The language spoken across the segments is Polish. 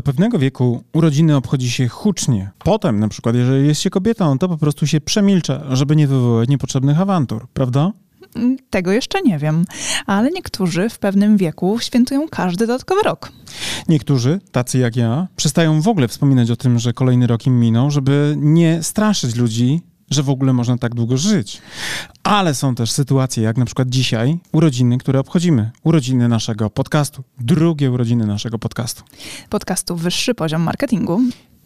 Do pewnego wieku urodziny obchodzi się hucznie. Potem, na przykład, jeżeli jest się kobietą, to po prostu się przemilcza, żeby nie wywołać niepotrzebnych awantur, prawda? Tego jeszcze nie wiem, ale niektórzy w pewnym wieku świętują każdy dodatkowy rok. Niektórzy, tacy jak ja, przestają w ogóle wspominać o tym, że kolejny rok im minął, żeby nie straszyć ludzi, że w ogóle można tak długo żyć. Ale są też sytuacje, jak na przykład dzisiaj, urodziny, które obchodzimy. Urodziny naszego podcastu. Drugie urodziny naszego podcastu. Podcastu Wyższy Poziom Marketingu.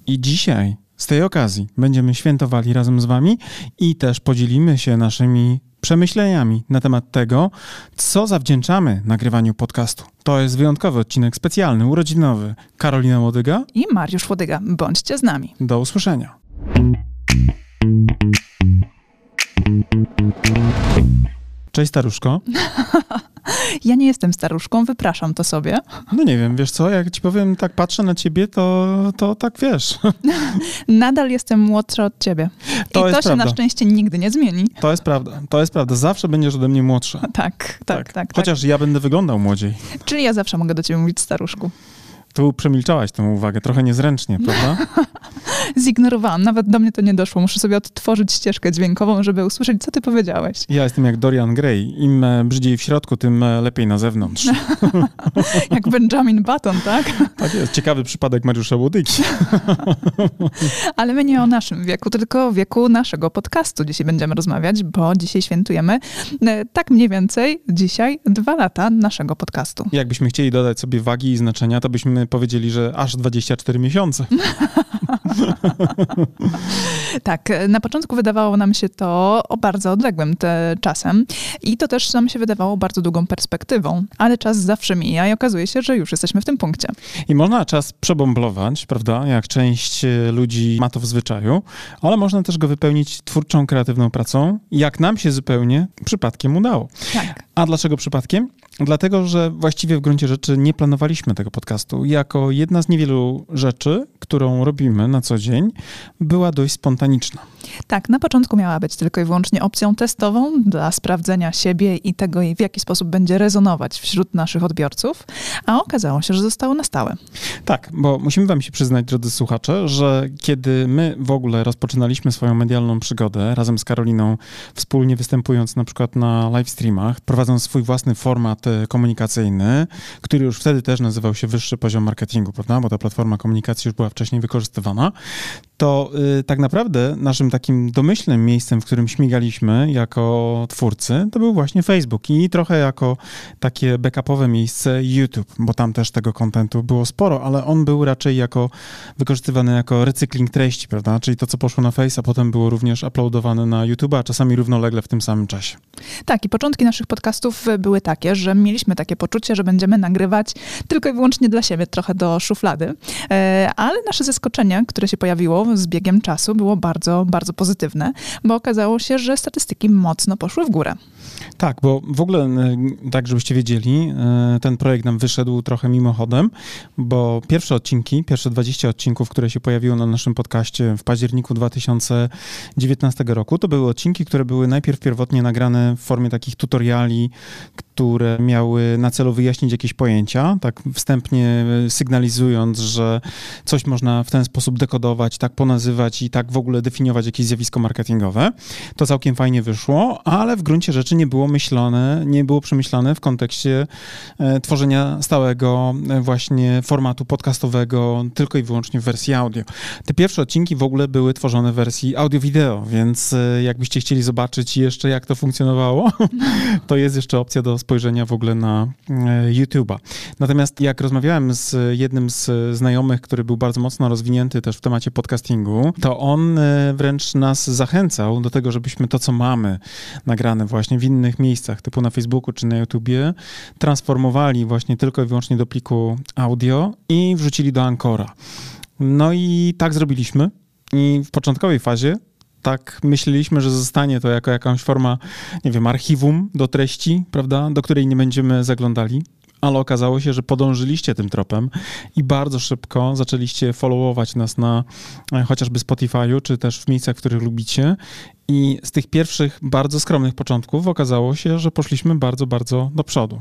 I dzisiaj, z tej okazji, będziemy świętowali razem z Wami i też podzielimy się naszymi przemyśleniami na temat tego, co zawdzięczamy nagrywaniu podcastu. To jest wyjątkowy odcinek specjalny, urodzinowy. Karolina Łodyga i Mariusz Łodyga. Bądźcie z nami. Do usłyszenia. Cześć staruszko. ja nie jestem staruszką, wypraszam to sobie. No nie wiem, wiesz co, jak ci powiem, tak patrzę na ciebie, to, to tak wiesz. Nadal jestem młodsza od ciebie. To I to się prawda. na szczęście nigdy nie zmieni. To jest prawda, to jest prawda. Zawsze będziesz ode mnie młodsza. Tak, tak, tak. tak Chociaż tak. ja będę wyglądał młodziej. Czyli ja zawsze mogę do ciebie mówić staruszku. Tu przemilczałaś tę uwagę, trochę niezręcznie, prawda? Zignorowałam, nawet do mnie to nie doszło. Muszę sobie odtworzyć ścieżkę dźwiękową, żeby usłyszeć, co ty powiedziałeś. Ja jestem jak Dorian Gray. Im e, brzydziej w środku, tym e, lepiej na zewnątrz. jak Benjamin Button, tak? Tak jest. Ciekawy przypadek Mariusza Łodyki. Ale my nie o naszym wieku, tylko o wieku naszego podcastu dzisiaj będziemy rozmawiać, bo dzisiaj świętujemy e, tak mniej więcej dzisiaj dwa lata naszego podcastu. Jakbyśmy chcieli dodać sobie wagi i znaczenia, to byśmy powiedzieli, że aż 24 miesiące. tak, na początku wydawało nam się to o bardzo odległym czasem i to też nam się wydawało bardzo długą perspektywą, ale czas zawsze mija i okazuje się, że już jesteśmy w tym punkcie. I można czas przebomblować, prawda, jak część e, ludzi ma to w zwyczaju, ale można też go wypełnić twórczą, kreatywną pracą, jak nam się zupełnie przypadkiem udało. Tak. A dlaczego przypadkiem? Dlatego, że właściwie w gruncie rzeczy nie planowaliśmy tego podcastu. Jako jedna z niewielu rzeczy, którą robimy co dzień, była dość spontaniczna. Tak, na początku miała być tylko i wyłącznie opcją testową dla sprawdzenia siebie i tego, w jaki sposób będzie rezonować wśród naszych odbiorców, a okazało się, że zostało na stałe. Tak, bo musimy wam się przyznać, drodzy słuchacze, że kiedy my w ogóle rozpoczynaliśmy swoją medialną przygodę razem z Karoliną, wspólnie występując na przykład na live streamach, prowadząc swój własny format e, komunikacyjny, który już wtedy też nazywał się Wyższy Poziom Marketingu, prawda? Bo ta platforma komunikacji już była wcześniej wykorzystywana, to y, tak naprawdę naszym takim domyślnym miejscem, w którym śmigaliśmy jako twórcy, to był właśnie Facebook i trochę jako takie backupowe miejsce YouTube, bo tam też tego kontentu było sporo, ale on był raczej jako wykorzystywany jako recykling treści, prawda? Czyli to, co poszło na Face, a potem było również uploadowane na YouTube, a czasami równolegle w tym samym czasie. Tak, i początki naszych podcastów były takie, że mieliśmy takie poczucie, że będziemy nagrywać tylko i wyłącznie dla siebie, trochę do szuflady, e, ale nasze zaskoczenie, które się pojawiło z biegiem czasu było bardzo, bardzo pozytywne, bo okazało się, że statystyki mocno poszły w górę. Tak, bo w ogóle, tak żebyście wiedzieli, e, ten projekt nam wyszedł trochę mimochodem, bo pierwsze odcinki, pierwsze 20 odcinków, które się pojawiły na naszym podcaście w październiku 2019 roku, to były odcinki, które były najpierw pierwotnie nagrane w formie takich tutoriali, które miały na celu wyjaśnić jakieś pojęcia, tak wstępnie sygnalizując, że coś można w ten sposób dekodować, tak ponazywać i tak w ogóle definiować jakieś zjawisko marketingowe. To całkiem fajnie wyszło, ale w gruncie rzeczy nie było myślane, nie było przemyślane w kontekście e, tworzenia stałego e, właśnie formatu podcastowego tylko i wyłącznie w wersji audio. Te pierwsze odcinki w ogóle były tworzone w wersji audio-wideo, więc e, jakbyście chcieli zobaczyć jeszcze jak to funkcjonowało, to jest jeszcze opcja do spojrzenia w ogóle na YouTube'a. Natomiast jak rozmawiałem z jednym z znajomych, który był bardzo mocno rozwinięty też w temacie podcastingu, to on wręcz nas zachęcał do tego, żebyśmy to, co mamy nagrane właśnie w innych miejscach, typu na Facebooku czy na YouTubie, transformowali właśnie tylko i wyłącznie do pliku audio i wrzucili do Ancora. No i tak zrobiliśmy. I w początkowej fazie tak myśleliśmy, że zostanie to jako jakąś forma, nie wiem, archiwum do treści, prawda, do której nie będziemy zaglądali ale okazało się, że podążyliście tym tropem i bardzo szybko zaczęliście followować nas na e, chociażby Spotify'u, czy też w miejscach, w których lubicie. I z tych pierwszych, bardzo skromnych początków okazało się, że poszliśmy bardzo, bardzo do przodu.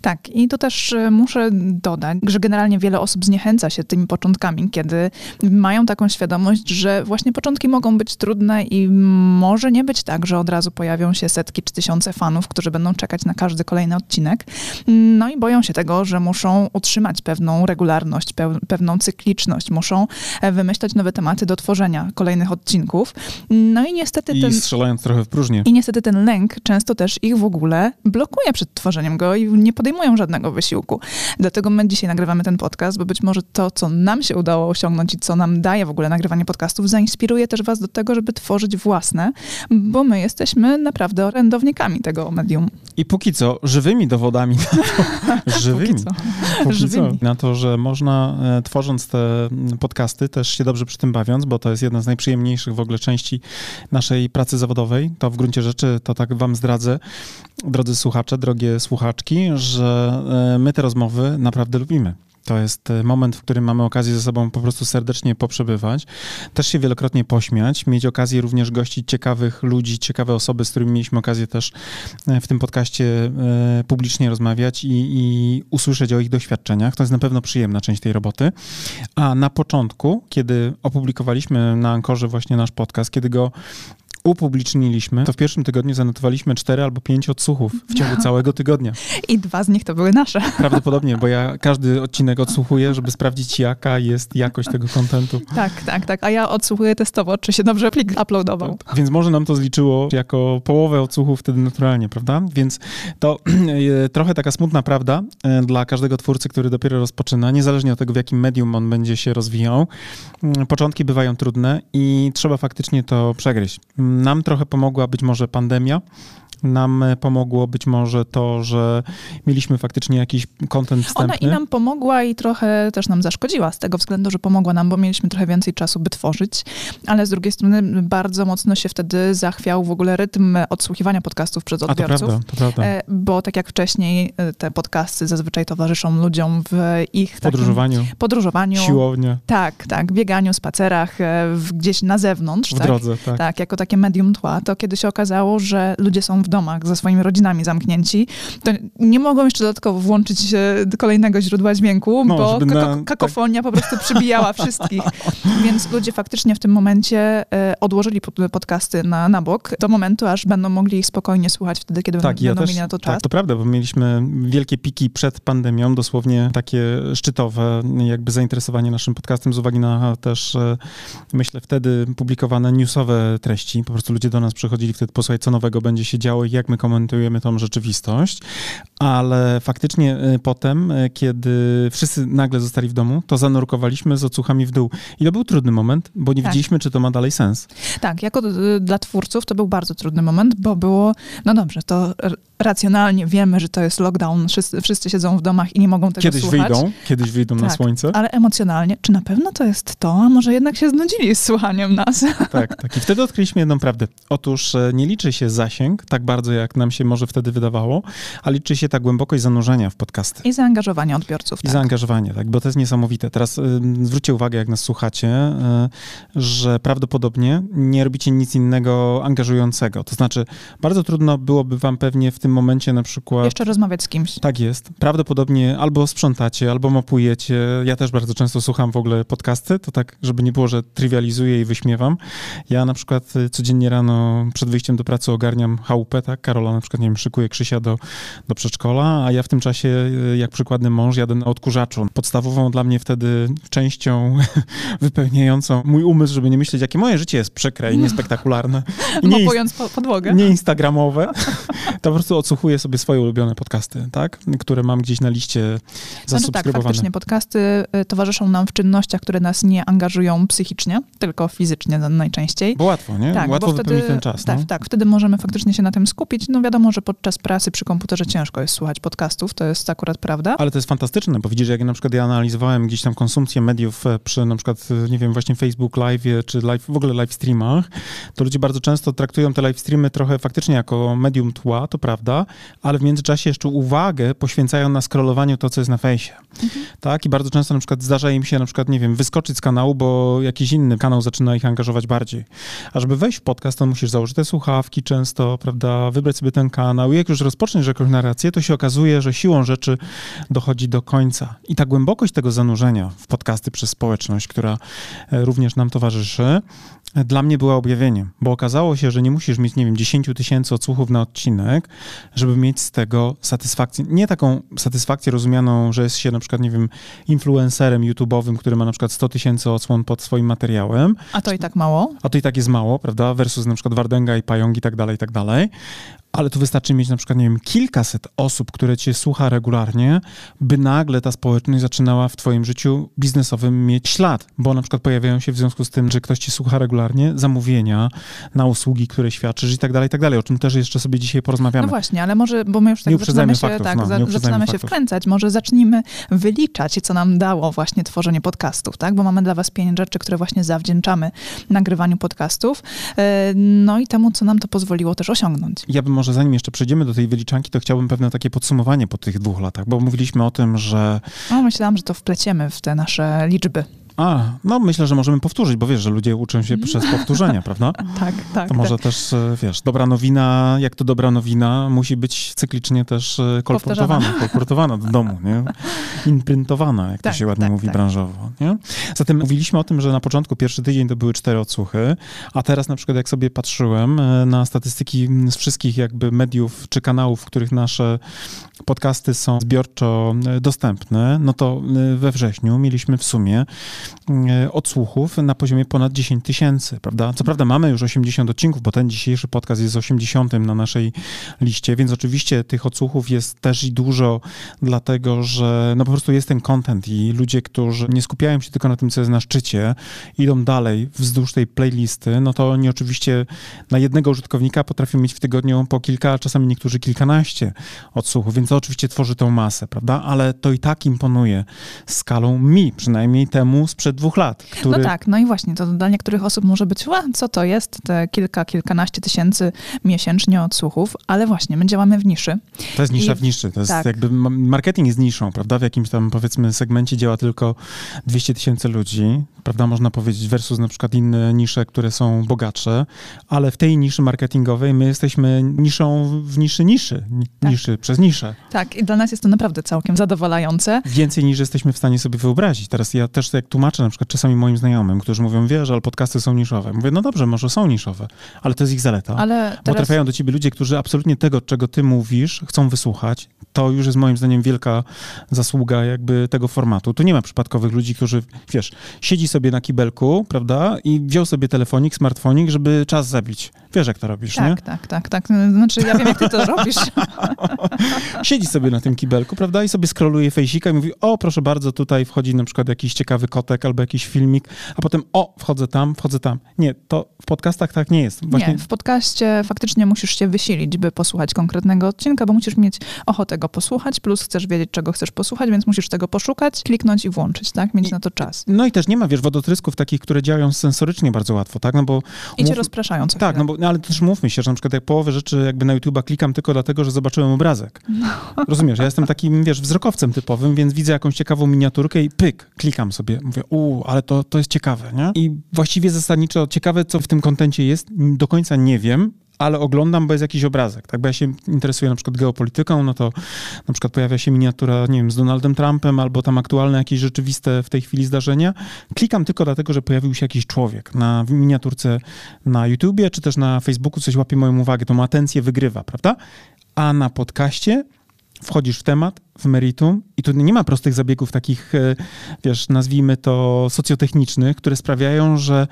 Tak, i to też e, muszę dodać, że generalnie wiele osób zniechęca się tymi początkami, kiedy mają taką świadomość, że właśnie początki mogą być trudne i może nie być tak, że od razu pojawią się setki czy tysiące fanów, którzy będą czekać na każdy kolejny odcinek. No i boją się tego, że muszą utrzymać pewną regularność, pewną cykliczność, muszą e, wymyślać nowe tematy do tworzenia kolejnych odcinków. No i niestety I ten... strzelając trochę w próżnię. I niestety ten lęk często też ich w ogóle blokuje przed tworzeniem go i nie podejmują żadnego wysiłku. Dlatego my dzisiaj nagrywamy ten podcast, bo być może to, co nam się udało osiągnąć i co nam daje w ogóle nagrywanie podcastów, zainspiruje też was do tego, żeby tworzyć własne, bo my jesteśmy naprawdę orędownikami tego medium. I póki co żywymi dowodami na to, żywymi, póki co. Póki żywymi. Co, na to, że można e, tworząc te podcasty, też się dobrze przy tym bawiąc, bo to jest jedna z najprzyjemniejszych w ogóle części naszej pracy zawodowej, to w gruncie rzeczy, to tak wam zdradzę, drodzy słuchacze, drogie słuchaczki, że e, my te rozmowy naprawdę lubimy. To jest e, moment, w którym mamy okazję ze sobą po prostu serdecznie poprzebywać, też się wielokrotnie pośmiać, mieć okazję również gościć ciekawych ludzi, ciekawe osoby, z którymi mieliśmy okazję też e, w tym podcaście publicznie rozmawiać i, i usłyszeć o ich doświadczeniach. To jest na pewno przyjemna część tej roboty. A na początku, kiedy opublikowaliśmy na Ankorze właśnie nasz podcast, kiedy go upubliczniliśmy, to w pierwszym tygodniu zanotowaliśmy cztery albo pięć odsłuchów w ciągu no. całego tygodnia. I dwa z nich to były nasze. Prawdopodobnie, bo ja każdy odcinek odsłuchuję, żeby sprawdzić, jaka jest jakość tego kontentu. Tak, tak, tak. A ja odsłuchuję testowo, czy się dobrze plik uploadował. Więc może nam to zliczyło jako połowę odsłuchów wtedy naturalnie, prawda? Więc to trochę taka smutna prawda e, dla każdego twórcy, który dopiero rozpoczyna, niezależnie od tego, w jakim medium on będzie się rozwijał. Mm, początki bywają trudne i trzeba faktycznie to przegryźć nam trochę pomogła być może pandemia, nam pomogło być może to, że mieliśmy faktycznie jakiś kontent wstępny. Ona i nam pomogła i trochę też nam zaszkodziła z tego względu, że pomogła nam, bo mieliśmy trochę więcej czasu, by tworzyć, ale z drugiej strony bardzo mocno się wtedy zachwiał w ogóle rytm odsłuchiwania podcastów przez odbiorców. A to prawda, to prawda. E, bo tak jak wcześniej e, te podcasty zazwyczaj towarzyszą ludziom w ich podróżowaniu, podróżowaniu siłownie. Tak, tak, bieganiu, spacerach, e, gdzieś na zewnątrz. W tak? drodze, tak. Tak, jako takie medium tła, to kiedy się okazało, że ludzie są w domach ze swoimi rodzinami zamknięci, to nie mogą jeszcze dodatkowo włączyć kolejnego źródła dźwięku, no, bo na, kakofonia tak. po prostu przybijała wszystkich. Więc ludzie faktycznie w tym momencie e, odłożyli podcasty na, na bok do momentu, aż będą mogli ich spokojnie słuchać wtedy, kiedy tak, będą ja mieli na to czas. Tak, to prawda, bo mieliśmy wielkie piki przed pandemią, dosłownie takie szczytowe jakby zainteresowanie naszym podcastem z uwagi na też, e, myślę, wtedy publikowane newsowe treści. Po prostu ludzie do nas przychodzili wtedy posłuchać, co nowego będzie się działo i jak my komentujemy tą rzeczywistość, ale faktycznie y, potem, y, kiedy wszyscy nagle zostali w domu, to zanurkowaliśmy z odsłuchami w dół. I to był trudny moment, bo nie tak. wiedzieliśmy, czy to ma dalej sens. Tak, jako y, dla twórców to był bardzo trudny moment, bo było, no dobrze, to racjonalnie wiemy, że to jest lockdown, wszyscy, wszyscy siedzą w domach i nie mogą tego kiedyś słuchać. Wyjdą, kiedyś wyjdą tak, na słońce. Ale emocjonalnie, czy na pewno to jest to, a może jednak się znudzili z słuchaniem nas? Tak, tak. I wtedy odkryliśmy jedną prawdę. Otóż e, nie liczy się zasięg tak bardzo, jak nam się może wtedy wydawało, a liczy się ta głębokość zanurzenia w podcasty. I zaangażowanie odbiorców. I tak. zaangażowanie, tak, bo to jest niesamowite. Teraz y, zwróćcie uwagę, jak nas słuchacie, y, że prawdopodobnie nie robicie nic innego angażującego. To znaczy, bardzo trudno byłoby wam pewnie w tym momencie na przykład... Jeszcze rozmawiać z kimś. Tak jest. Prawdopodobnie albo sprzątacie, albo mopujecie. Ja też bardzo często słucham w ogóle podcasty, to tak, żeby nie było, że trywializuję i wyśmiewam. Ja na przykład y, codziennie rano przed wyjściem do pracy ogarniam chałupę, tak? Karola na przykład, nie wiem, szykuje Krzysia do, do przedszkola, a ja w tym czasie, y, jak przykładny mąż, jadę na odkurzaczu. Podstawową dla mnie wtedy częścią wypełniającą mój umysł, żeby nie myśleć, jakie moje życie jest przykre i niespektakularne. I nie Mopując podłogę. Nie instagramowe. To po prostu odsłuchuję sobie swoje ulubione podcasty, tak? Które mam gdzieś na liście zasubskrybowane. Znaczy tak, faktycznie podcasty y, towarzyszą nam w czynnościach, które nas nie angażują psychicznie, tylko fizycznie najczęściej. Bo łatwo, nie? Tak, łatwo wypełnić ten czas. Tak, no? tak, wtedy możemy faktycznie się na tym skupić. No wiadomo, że podczas pracy przy komputerze ciężko jest słuchać podcastów, to jest akurat prawda. Ale to jest fantastyczne, bo widzisz, jak na przykład ja analizowałem gdzieś tam konsumpcję mediów e, przy na przykład, e, nie wiem, właśnie Facebook Live czy live, w ogóle live streamach, to ludzie bardzo często traktują te live streamy trochę faktycznie jako medium tła, to prawda, ale w międzyczasie jeszcze uwagę poświęcają na scrollowaniu to, co jest na fejsie. Mhm. Tak? I bardzo często na przykład zdarza im się na przykład, nie wiem, wyskoczyć z kanału, bo jakiś inny kanał zaczyna ich angażować bardziej. A żeby wejść w podcast, to musisz założyć te słuchawki często, prawda, wybrać sobie ten kanał i jak już rozpoczniesz jakąś narrację, to się okazuje, że siłą rzeczy dochodzi do końca. I ta głębokość tego zanurzenia w podcasty przez społeczność, która e, również nam towarzyszy, dla mnie była objawieniem, bo okazało się, że nie musisz mieć, nie wiem, 10 tysięcy odsłuchów na odcinek, żeby mieć z tego satysfakcję. Nie taką satysfakcję rozumianą, że jest się na przykład, nie wiem, influencerem YouTube'owym, który ma na przykład 100 tysięcy odsłon pod swoim materiałem. A to i tak mało? A to i tak jest mało, prawda? Versus na przykład Wardenga i Pająk i tak dalej, i tak dalej ale tu wystarczy mieć na przykład, nie wiem, kilkaset osób, które cię słucha regularnie, by nagle ta społeczność zaczynała w twoim życiu biznesowym mieć ślad, bo na przykład pojawiają się w związku z tym, że ktoś ci słucha regularnie, zamówienia na usługi, które świadczysz i tak dalej, i tak dalej, o czym też jeszcze sobie dzisiaj porozmawiamy. No właśnie, ale może, bo my już tak zaczynamy się, faktów, tak, no, za, zaczynamy się wkręcać, może zacznijmy wyliczać, co nam dało właśnie tworzenie podcastów, tak, bo mamy dla was pięć rzeczy, które właśnie zawdzięczamy nagrywaniu podcastów, e, no i temu, co nam to pozwoliło też osiągnąć. Ja bym może zanim jeszcze przejdziemy do tej wyliczanki, to chciałbym pewne takie podsumowanie po tych dwóch latach, bo mówiliśmy o tym, że... No, myślałam, że to wpleciemy w te nasze liczby. A, no myślę, że możemy powtórzyć, bo wiesz, że ludzie uczą się przez powtórzenia, prawda? Tak, tak. To może tak. też, e, wiesz, dobra nowina, jak to dobra nowina, musi być cyklicznie też e, kolportowana, kolportowana do domu, nie? Imprintowana, jak tak, to się ładnie tak, mówi tak. branżowo, nie? Zatem mówiliśmy o tym, że na początku, pierwszy tydzień to były cztery odsłuchy, a teraz na przykład jak sobie patrzyłem e, na statystyki z wszystkich jakby mediów czy kanałów, w których nasze podcasty są zbiorczo dostępne, no to we wrześniu mieliśmy w sumie odsłuchów na poziomie ponad 10 tysięcy, prawda? Co prawda mamy już 80 odcinków, bo ten dzisiejszy podcast jest 80 na naszej liście, więc oczywiście tych odsłuchów jest też i dużo, dlatego że no po prostu jest ten content i ludzie, którzy nie skupiają się tylko na tym, co jest na szczycie, idą dalej wzdłuż tej playlisty, no to oni oczywiście na jednego użytkownika potrafią mieć w tygodniu po kilka, a czasami niektórzy kilkanaście odsłuchów, więc to oczywiście tworzy tą masę, prawda? Ale to i tak imponuje skalą mi, przynajmniej temu sprzed dwóch lat. Który... No tak, no i właśnie, to dla niektórych osób może być, co to jest, te kilka, kilkanaście tysięcy miesięcznie odsłuchów, ale właśnie, my działamy w niszy. To jest nisza I... w niszy, to jest tak. jakby marketing jest niszą, prawda? W jakimś tam powiedzmy segmencie działa tylko 200 tysięcy ludzi, prawda? Można powiedzieć versus na przykład inne nisze, które są bogatsze, ale w tej niszy marketingowej my jesteśmy niszą w niszy niszy, tak. niszy przez niszę. Tak, i dla nas jest to naprawdę całkiem zadowalające. Więcej niż jesteśmy w stanie sobie wyobrazić. Teraz ja też jak tłumaczę na przykład czasami moim znajomym, którzy mówią, wiesz, ale podcasty są niszowe. Mówię, no dobrze, może są niszowe, ale to jest ich zaleta. Ale teraz... Bo trafiają do ciebie ludzie, którzy absolutnie tego, czego ty mówisz, chcą wysłuchać. To już jest moim zdaniem wielka zasługa jakby tego formatu. Tu nie ma przypadkowych ludzi, którzy, wiesz, siedzi sobie na kibelku, prawda, i wziął sobie telefonik, smartfonik, żeby czas zabić. Wiesz, jak to robisz, tak, nie? Tak, tak, tak. Znaczy, ja wiem, jak ty to robisz. Siedzi sobie na tym kibelku, prawda, i sobie skroluje fejsika i mówi, o, proszę bardzo, tutaj wchodzi na przykład jakiś ciekawy kotek albo jakiś filmik, a potem, o, wchodzę tam, wchodzę tam. Nie, to w podcastach tak nie jest. Właśnie... Nie, w podcaście faktycznie musisz się wysilić, by posłuchać konkretnego odcinka, bo musisz mieć ochotę go posłuchać, plus chcesz wiedzieć, czego chcesz posłuchać, więc musisz tego poszukać, kliknąć i włączyć, tak? Mieć I, na to czas. No i też nie ma, wiesz, wodotrysków takich, które działają sensorycznie bardzo łatwo, tak? No bo... I cię rozpraszają co Tak, no, bo, no ale też mówmy się, że na przykład jak połowę rzeczy jakby na YouTube'a klikam tylko dlatego, że zobaczyłem obrazek. No. Rozumiesz, ja jestem takim, wiesz, wzrokowcem typowym, więc widzę jakąś ciekawą miniaturkę i pyk, klikam sobie. Mówię, uuu, ale to, to jest ciekawe, nie? I właściwie zasadniczo ciekawe, co w tym kontencie jest, do końca nie wiem, ale oglądam, bo jest jakiś obrazek, tak? Bo ja się interesuję na przykład geopolityką, no to na przykład pojawia się miniatura, nie wiem, z Donaldem Trumpem, albo tam aktualne jakieś rzeczywiste w tej chwili zdarzenia. Klikam tylko dlatego, że pojawił się jakiś człowiek na miniaturce na YouTubie, czy też na Facebooku coś łapie moją uwagę, ma atencję, wygrywa, prawda? A na podcaście wchodzisz w temat, w meritum i tu nie ma prostych zabiegów takich, e, wiesz, nazwijmy to socjotechnicznych, które sprawiają, że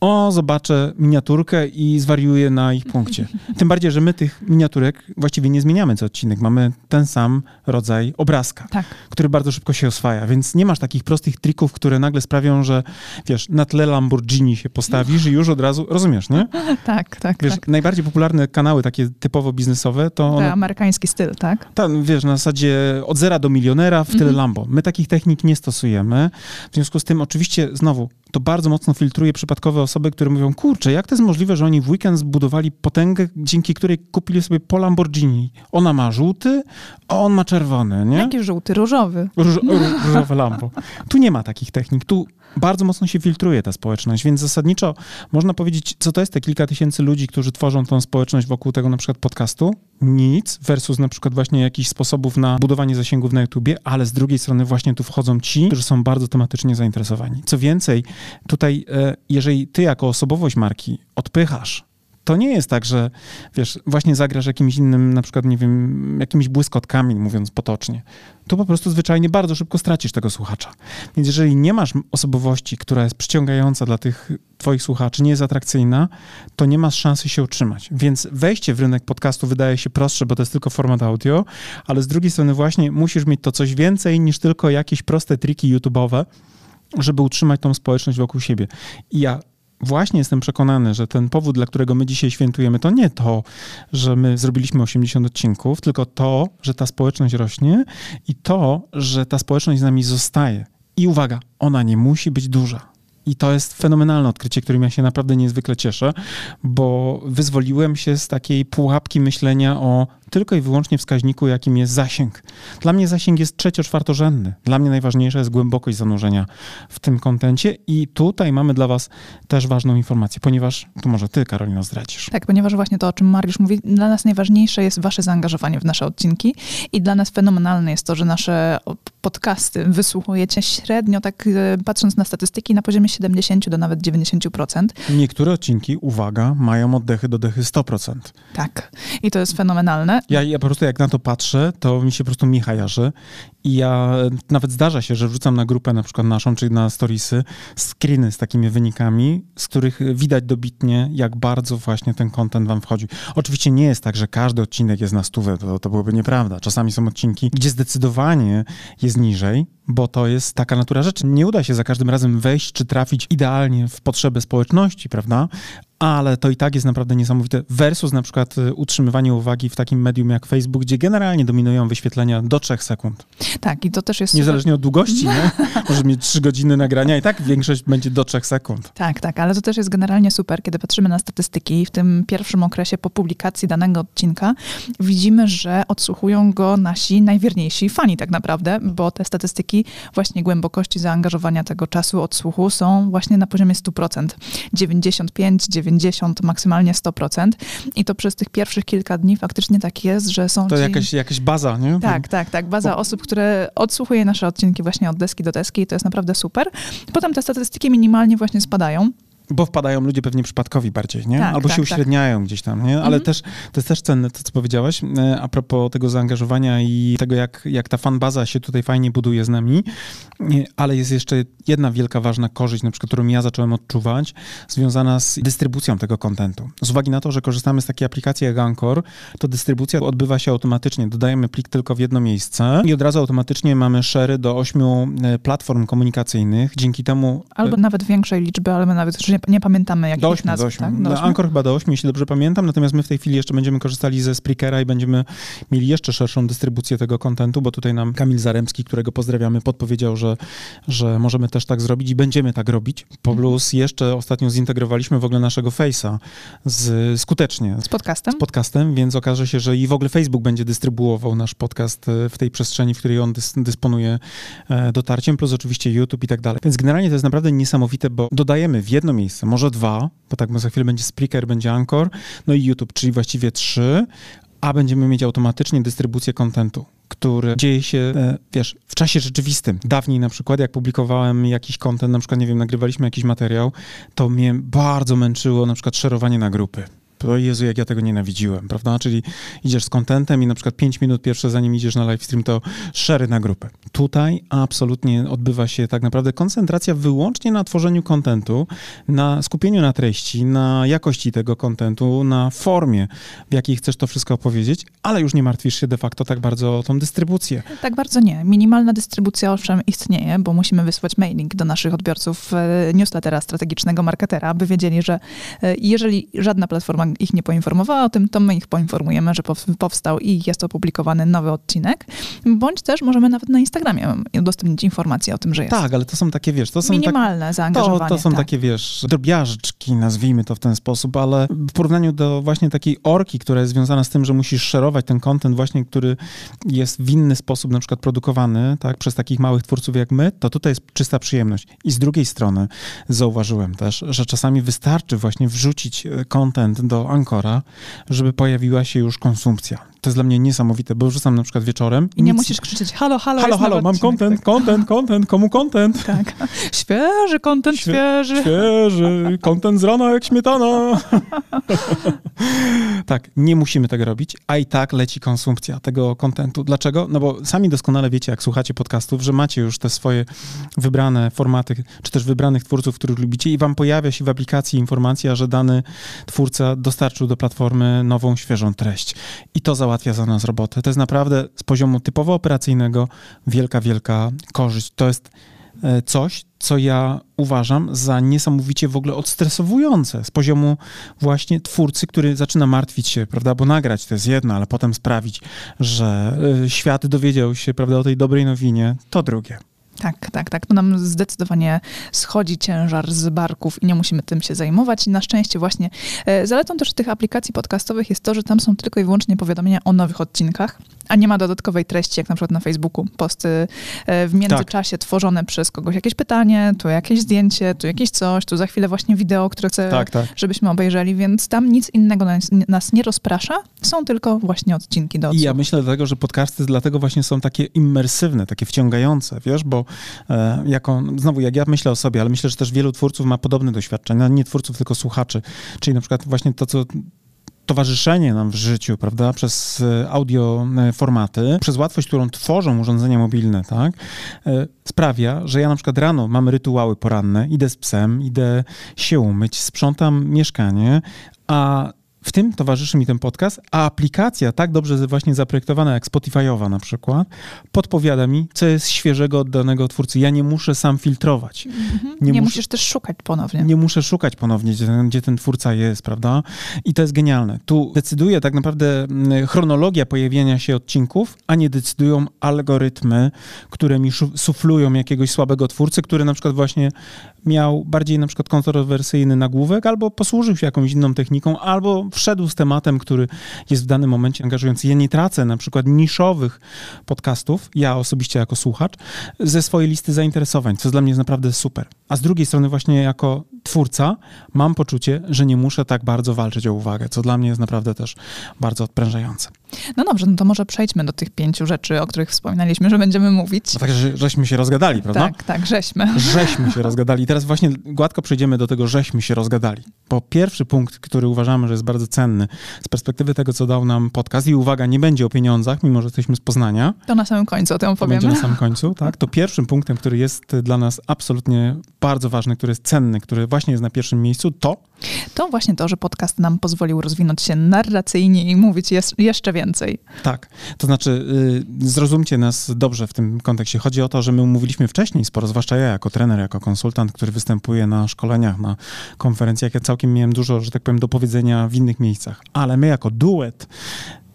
o, zobaczę miniaturkę i zwariuję na ich punkcie. Tym bardziej, że my tych miniaturek właściwie nie zmieniamy co odcinek. Mamy ten sam rodzaj obrazka, tak. który bardzo szybko się oswaja, więc nie masz takich prostych trików, które nagle sprawią, że wiesz, na tle Lamborghini się postawisz i już od razu, rozumiesz, nie? Tak, tak, wiesz, tak. Najbardziej popularne kanały takie typowo biznesowe to... One, amerykański styl, tak? Tak, wiesz, na zasadzie od zera do milionera w tyle mhm. Lambo. My takich technik nie stosujemy. W związku z tym oczywiście, znowu, to bardzo mocno filtruje przypadkowe osoby, które mówią, kurczę, jak to jest możliwe, że oni w weekend zbudowali potęgę, dzięki której kupili sobie po Lamborghini. Ona ma żółty, a on ma czerwony, nie? Jaki żółty? Różowy. Róż, różowe Lambo. Tu nie ma takich technik. Tu bardzo mocno się filtruje ta społeczność, więc zasadniczo można powiedzieć, co to jest te kilka tysięcy ludzi, którzy tworzą tą społeczność wokół tego na przykład podcastu? Nic versus na przykład właśnie jakichś sposobów na budowanie zasięgów na YouTubie, ale z drugiej strony właśnie tu wchodzą ci, którzy są bardzo tematycznie zainteresowani. Co więcej, tutaj e, jeżeli ty jako osobowość marki odpychasz to nie jest tak, że wiesz, właśnie zagrasz jakimś innym, na przykład, nie wiem, jakimiś błyskotkami, mówiąc potocznie. Tu po prostu zwyczajnie bardzo szybko stracisz tego słuchacza. Więc jeżeli nie masz osobowości, która jest przyciągająca dla tych twoich słuchaczy, nie jest atrakcyjna, to nie masz szansy się utrzymać. Więc wejście w rynek podcastu wydaje się prostsze, bo to jest tylko format audio, ale z drugiej strony właśnie musisz mieć to coś więcej niż tylko jakieś proste triki YouTube'owe, żeby utrzymać tą społeczność wokół siebie. I ja właśnie jestem przekonany, że ten powód, dla którego my dzisiaj świętujemy, to nie to, że my zrobiliśmy 80 odcinków, tylko to, że ta społeczność rośnie i to, że ta społeczność z nami zostaje. I uwaga, ona nie musi być duża. I to jest fenomenalne odkrycie, którym ja się naprawdę niezwykle cieszę, bo wyzwoliłem się z takiej pułapki myślenia o tylko i wyłącznie wskaźniku, jakim jest zasięg. Dla mnie zasięg jest trzecio-czwartorzędny. Dla mnie najważniejsza jest głębokość zanurzenia w tym kontencie i tutaj mamy dla was też ważną informację, ponieważ tu może ty, Karolina, zdradzisz. Tak, ponieważ właśnie to, o czym Mariusz mówi, dla nas najważniejsze jest wasze zaangażowanie w nasze odcinki i dla nas fenomenalne jest to, że nasze podcasty wysłuchujecie średnio, tak e, patrząc na statystyki, na poziomie 70 do nawet 90%. Niektóre odcinki, uwaga, mają oddechy do dechy 100%. Tak, i to jest fenomenalne. Ja, ja po prostu jak na to patrzę, to mi się po prostu Micha jarzy i ja nawet zdarza się, że wrzucam na grupę na przykład naszą, czyli na storiesy, screeny z takimi wynikami, z których widać dobitnie, jak bardzo właśnie ten content wam wchodzi. Oczywiście nie jest tak, że każdy odcinek jest na stówę, to, to byłoby nieprawda. Czasami są odcinki, gdzie zdecydowanie jest niżej, bo to jest taka natura rzeczy. Nie uda się za każdym razem wejść czy trafić idealnie w potrzeby społeczności, prawda? Ale to i tak jest naprawdę niesamowite. Versus na przykład y, utrzymywanie uwagi w takim medium jak Facebook, gdzie generalnie dominują wyświetlenia do 3 sekund. Tak, i to też jest. Niezależnie super. od długości, nie? Mieć 3 godziny nagrania i tak większość będzie do 3 sekund. Tak, tak, ale to też jest generalnie super, kiedy patrzymy na statystyki w tym pierwszym okresie po publikacji danego odcinka, widzimy, że odsłuchują go nasi najwierniejsi fani tak naprawdę, bo te statystyki właśnie głębokości zaangażowania tego czasu odsłuchu są właśnie na poziomie 100%. 95, 90 90, maksymalnie 100%. I to przez tych pierwszych kilka dni faktycznie tak jest, że są To ci... jakaś, jakaś baza, nie? Tak, tak, tak. Baza Bo... osób, które odsłuchuje nasze odcinki właśnie od deski do deski i to jest naprawdę super. Potem te statystyki minimalnie właśnie spadają. Bo wpadają ludzie pewnie przypadkowi bardziej, nie? Tak, Albo tak, się tak. uśredniają tak. gdzieś tam, nie? Ale mhm. też, to jest też cenne to, co powiedziałaś, e, a propos tego zaangażowania i tego, jak, jak ta fanbaza się tutaj fajnie buduje z nami, e, ale jest jeszcze jedna wielka, ważna korzyść, na przykład, którą ja zacząłem odczuwać, związana z dystrybucją tego kontentu. Z uwagi na to, że korzystamy z takiej aplikacji jak Anchor, to dystrybucja odbywa się automatycznie. Dodajemy plik tylko w jedno miejsce i od razu automatycznie mamy szery do ośmiu e, platform komunikacyjnych. Dzięki temu... Albo nawet większej liczby, ale nawet nie pamiętamy jakich do 8, nazw. Do 8. Tak? Do 8? Anchor chyba do 8, jeśli dobrze pamiętam, natomiast my w tej chwili jeszcze będziemy korzystali ze Spreakera i będziemy mieli jeszcze szerszą dystrybucję tego kontentu, bo tutaj nam Kamil Zaremski, którego pozdrawiamy, podpowiedział, że, że możemy też tak zrobić i będziemy tak robić. Plus jeszcze ostatnio zintegrowaliśmy w ogóle naszego Face'a z, skutecznie. Z podcastem? Z podcastem, więc okaże się, że i w ogóle Facebook będzie dystrybuował nasz podcast e, w tej przestrzeni, w której on dys, dysponuje e, dotarciem, plus oczywiście YouTube i tak dalej. Więc generalnie to jest naprawdę niesamowite, bo dodajemy w jedno miejsce miejsce, może dwa, bo tak, za chwilę będzie Spreaker, będzie Anchor, no i YouTube, czyli właściwie trzy, a będziemy mieć automatycznie dystrybucję kontentu, który dzieje się, e, wiesz, w czasie rzeczywistym. Dawniej na przykład, jak publikowałem jakiś kontent, na przykład, nie wiem, nagrywaliśmy jakiś materiał, to mnie bardzo męczyło na przykład szerowanie na grupy o Jezu, jak ja tego nienawidziłem, prawda? Czyli idziesz z kontentem i na przykład 5 minut pierwsze, zanim idziesz na live stream, to szery na grupę. Tutaj absolutnie odbywa się tak naprawdę koncentracja wyłącznie na tworzeniu kontentu, na skupieniu na treści, na jakości tego kontentu, na formie, w jakiej chcesz to wszystko opowiedzieć, ale już nie martwisz się de facto tak bardzo o tą dystrybucję. Tak bardzo nie. Minimalna dystrybucja owszem istnieje, bo musimy wysłać mailing do naszych odbiorców e, newslettera strategicznego marketera, aby wiedzieli, że e, jeżeli żadna platforma ich nie poinformowała o tym, to my ich poinformujemy, że powstał i jest opublikowany nowy odcinek. bądź też możemy nawet na Instagramie udostępnić informacje o tym, że jest. Tak, ale to są takie, wiesz, to są Minimalne tak, zaangażowanie. To, to są tak. takie, wiesz, drobiażdżki, nazwijmy to w ten sposób, ale w porównaniu do właśnie takiej orki, która jest związana z tym, że musisz szerować ten content właśnie, który jest w inny sposób na przykład produkowany, tak, przez takich małych twórców jak my, to tutaj jest czysta przyjemność. I z drugiej strony zauważyłem też, że czasami wystarczy właśnie wrzucić e, content Ankora, żeby pojawiła się już konsumpcja. To jest dla mnie niesamowite, bo wrzucam na przykład wieczorem I nie nic- musisz krzyczeć halo, halo, Halo, halo, mam content, content, content, komu content? Tak. tak. Świeży content, Świe- świeży. Świeży, content z rana jak śmietana. tak, nie musimy tego robić, a i tak leci konsumpcja tego kontentu. Dlaczego? No bo sami doskonale wiecie, jak słuchacie podcastów, że macie już te swoje wybrane formaty, czy też wybranych twórców, których lubicie i wam pojawia się w aplikacji informacja, że dany twórca dostarczył do platformy nową, świeżą treść. I to załatwia za nas robotę. To jest naprawdę z poziomu typowo operacyjnego wielka, wielka korzyść. To jest e, coś, co ja uważam za niesamowicie w ogóle odstresowujące z poziomu właśnie twórcy, który zaczyna martwić się, prawda, bo nagrać to jest jedno, ale potem sprawić, że y, świat dowiedział się, prawda, o tej dobrej nowinie, to drugie. Tak, tak, tak. To nam zdecydowanie schodzi ciężar z barków i nie musimy tym się zajmować. I na szczęście właśnie e, zaletą też tych aplikacji podcastowych jest to, że tam są tylko i wyłącznie powiadomienia o nowych odcinkach, a nie ma dodatkowej treści, jak na przykład na Facebooku. Posty e, w międzyczasie tworzone przez kogoś jakieś pytanie, tu jakieś zdjęcie, tu jakieś coś, tu za chwilę właśnie wideo, które chcę, Tak, tak. żebyśmy obejrzeli, więc tam nic innego nas, nas nie rozprasza. Są tylko właśnie odcinki do I odsłuchu. ja myślę dlatego, że podcasty dlatego właśnie są takie immersywne, takie wciągające, wiesz, bo e, jako, znowu jak ja myślę o sobie, ale myślę, że też wielu twórców ma podobne doświadczenia, nie twórców, tylko słuchaczy, czyli na przykład właśnie to, co towarzyszenie nam w życiu, prawda, przez e, audio e, przez łatwość, którą tworzą urządzenia mobilne, tak, sprawia, że ja na przykład rano mam rytuały poranne, idę z psem, idę się umyć, sprzątam mieszkanie, a w tym towarzyszy mi ten podcast, a aplikacja tak dobrze właśnie zaprojektowana jak Spotify'owa na przykład, podpowiada mi, co jest świeżego od danego twórcy. Ja nie muszę sam filtrować. Mhm. nie Nie, musisz też szukać ponownie. Nie muszę szukać ponownie, gdzie ten, gdzie ten twórca jest, prawda? I to jest genialne. Tu decyduje tak naprawdę mm, chronologia pojawienia się odcinków, a nie decydują algorytmy, które mi suflują jakiegoś słabego twórcy, który na przykład właśnie miał bardziej na przykład kontrowersyjny nagłówek, albo posłużył się jakąś inną techniką, albo wszedł z tematem, który jest w danym momencie angażujący. Ja nie tracę na przykład niszowych podcastów, ja osobiście jako słuchacz, ze swojej listy zainteresowań, co dla mnie jest naprawdę super. A z drugiej strony właśnie jako twórca mam poczucie, że nie muszę tak bardzo walczyć o uwagę, co dla mnie jest naprawdę też bardzo odprężające. No dobrze, no to może przejdźmy do tych pięciu rzeczy, o których wspominaliśmy, że będziemy mówić. No tak, że, żeśmy się rozgadali, prawda? Tak, tak, żeśmy. Żeśmy się rozgadali. I teraz właśnie gładko przejdziemy do tego, żeśmy się rozgadali. Bo pierwszy punkt, który uważamy, że jest bardzo cenny z perspektywy tego, co dał nam podcast, i uwaga, nie będzie o pieniądzach, mimo że jesteśmy z Poznania, To na samym końcu o tym to będzie opowiemy. na samym końcu, tak? To pierwszym punktem, który jest dla nas absolutnie bardzo ważny, który jest cenny, który właśnie jest na pierwszym miejscu, to To właśnie to, że podcast nam pozwolił rozwinąć się narracyjnie i mówić jeszcze więcej. Tak, to znaczy y, zrozumcie nas dobrze w tym kontekście. Chodzi o to, że my mówiliśmy wcześniej sporo, zwłaszcza ja jako trener, jako konsultant, który występuje na szkoleniach, na konferencjach. Ja całkiem miałem dużo, że tak powiem, do powiedzenia w innych miejscach. Ale my jako duet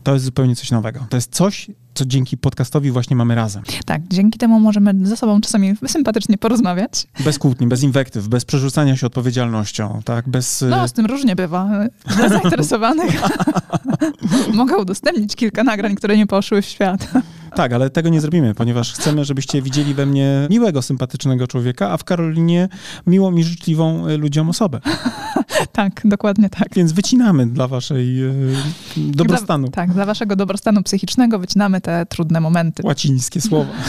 to jest zupełnie coś nowego. To jest coś, co dzięki podcastowi właśnie mamy razem. Tak, dzięki temu możemy ze sobą czasami sympatycznie porozmawiać. Bez kłótni, bez inwektyw, bez przerzucania się odpowiedzialnością, tak? Bez... y, No, z tym różnie bywa. Dla zainteresowanych mogę udostępnić kilka nagrań, które nie poszły w świat. Tak, ale tego nie zrobimy, ponieważ chcemy, żebyście widzieli we mnie miłego, sympatycznego człowieka, a w Karolinie miłą i życzliwą y, ludziom osobę. Tak, dokładnie tak. Więc wycinamy dla waszej e, dobrostanu. Dla, tak, dla waszego dobrostanu psychicznego wycinamy te trudne momenty. Łacińskie słowa.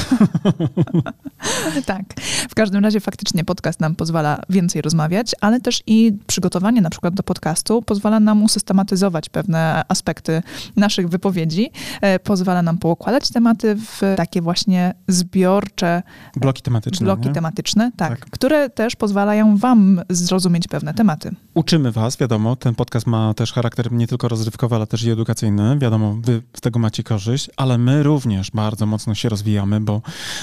Tak. W każdym razie faktycznie podcast nam pozwala więcej rozmawiać, ale też i przygotowanie na przykład do podcastu pozwala nam usystematyzować pewne aspekty naszych wypowiedzi, e, pozwala nam poukładać tematy w takie właśnie zbiorcze Bloki tematyczne. bloki nie? tematyczne, tak, Tak. które też pozwalają wam zrozumieć pewne tematy. Uczymy uczymy was, wiadomo, ten podcast ma też charakter nie tylko rozrywkowy, ale też i edukacyjny. Wiadomo, wy z tego macie korzyść, ale my również bardzo mocno się rozwijamy, bo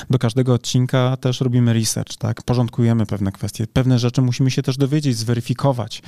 do każdego odcinka też robimy research, tak? Porządkujemy pewne kwestie. Pewne rzeczy musimy się też dowiedzieć, zweryfikować,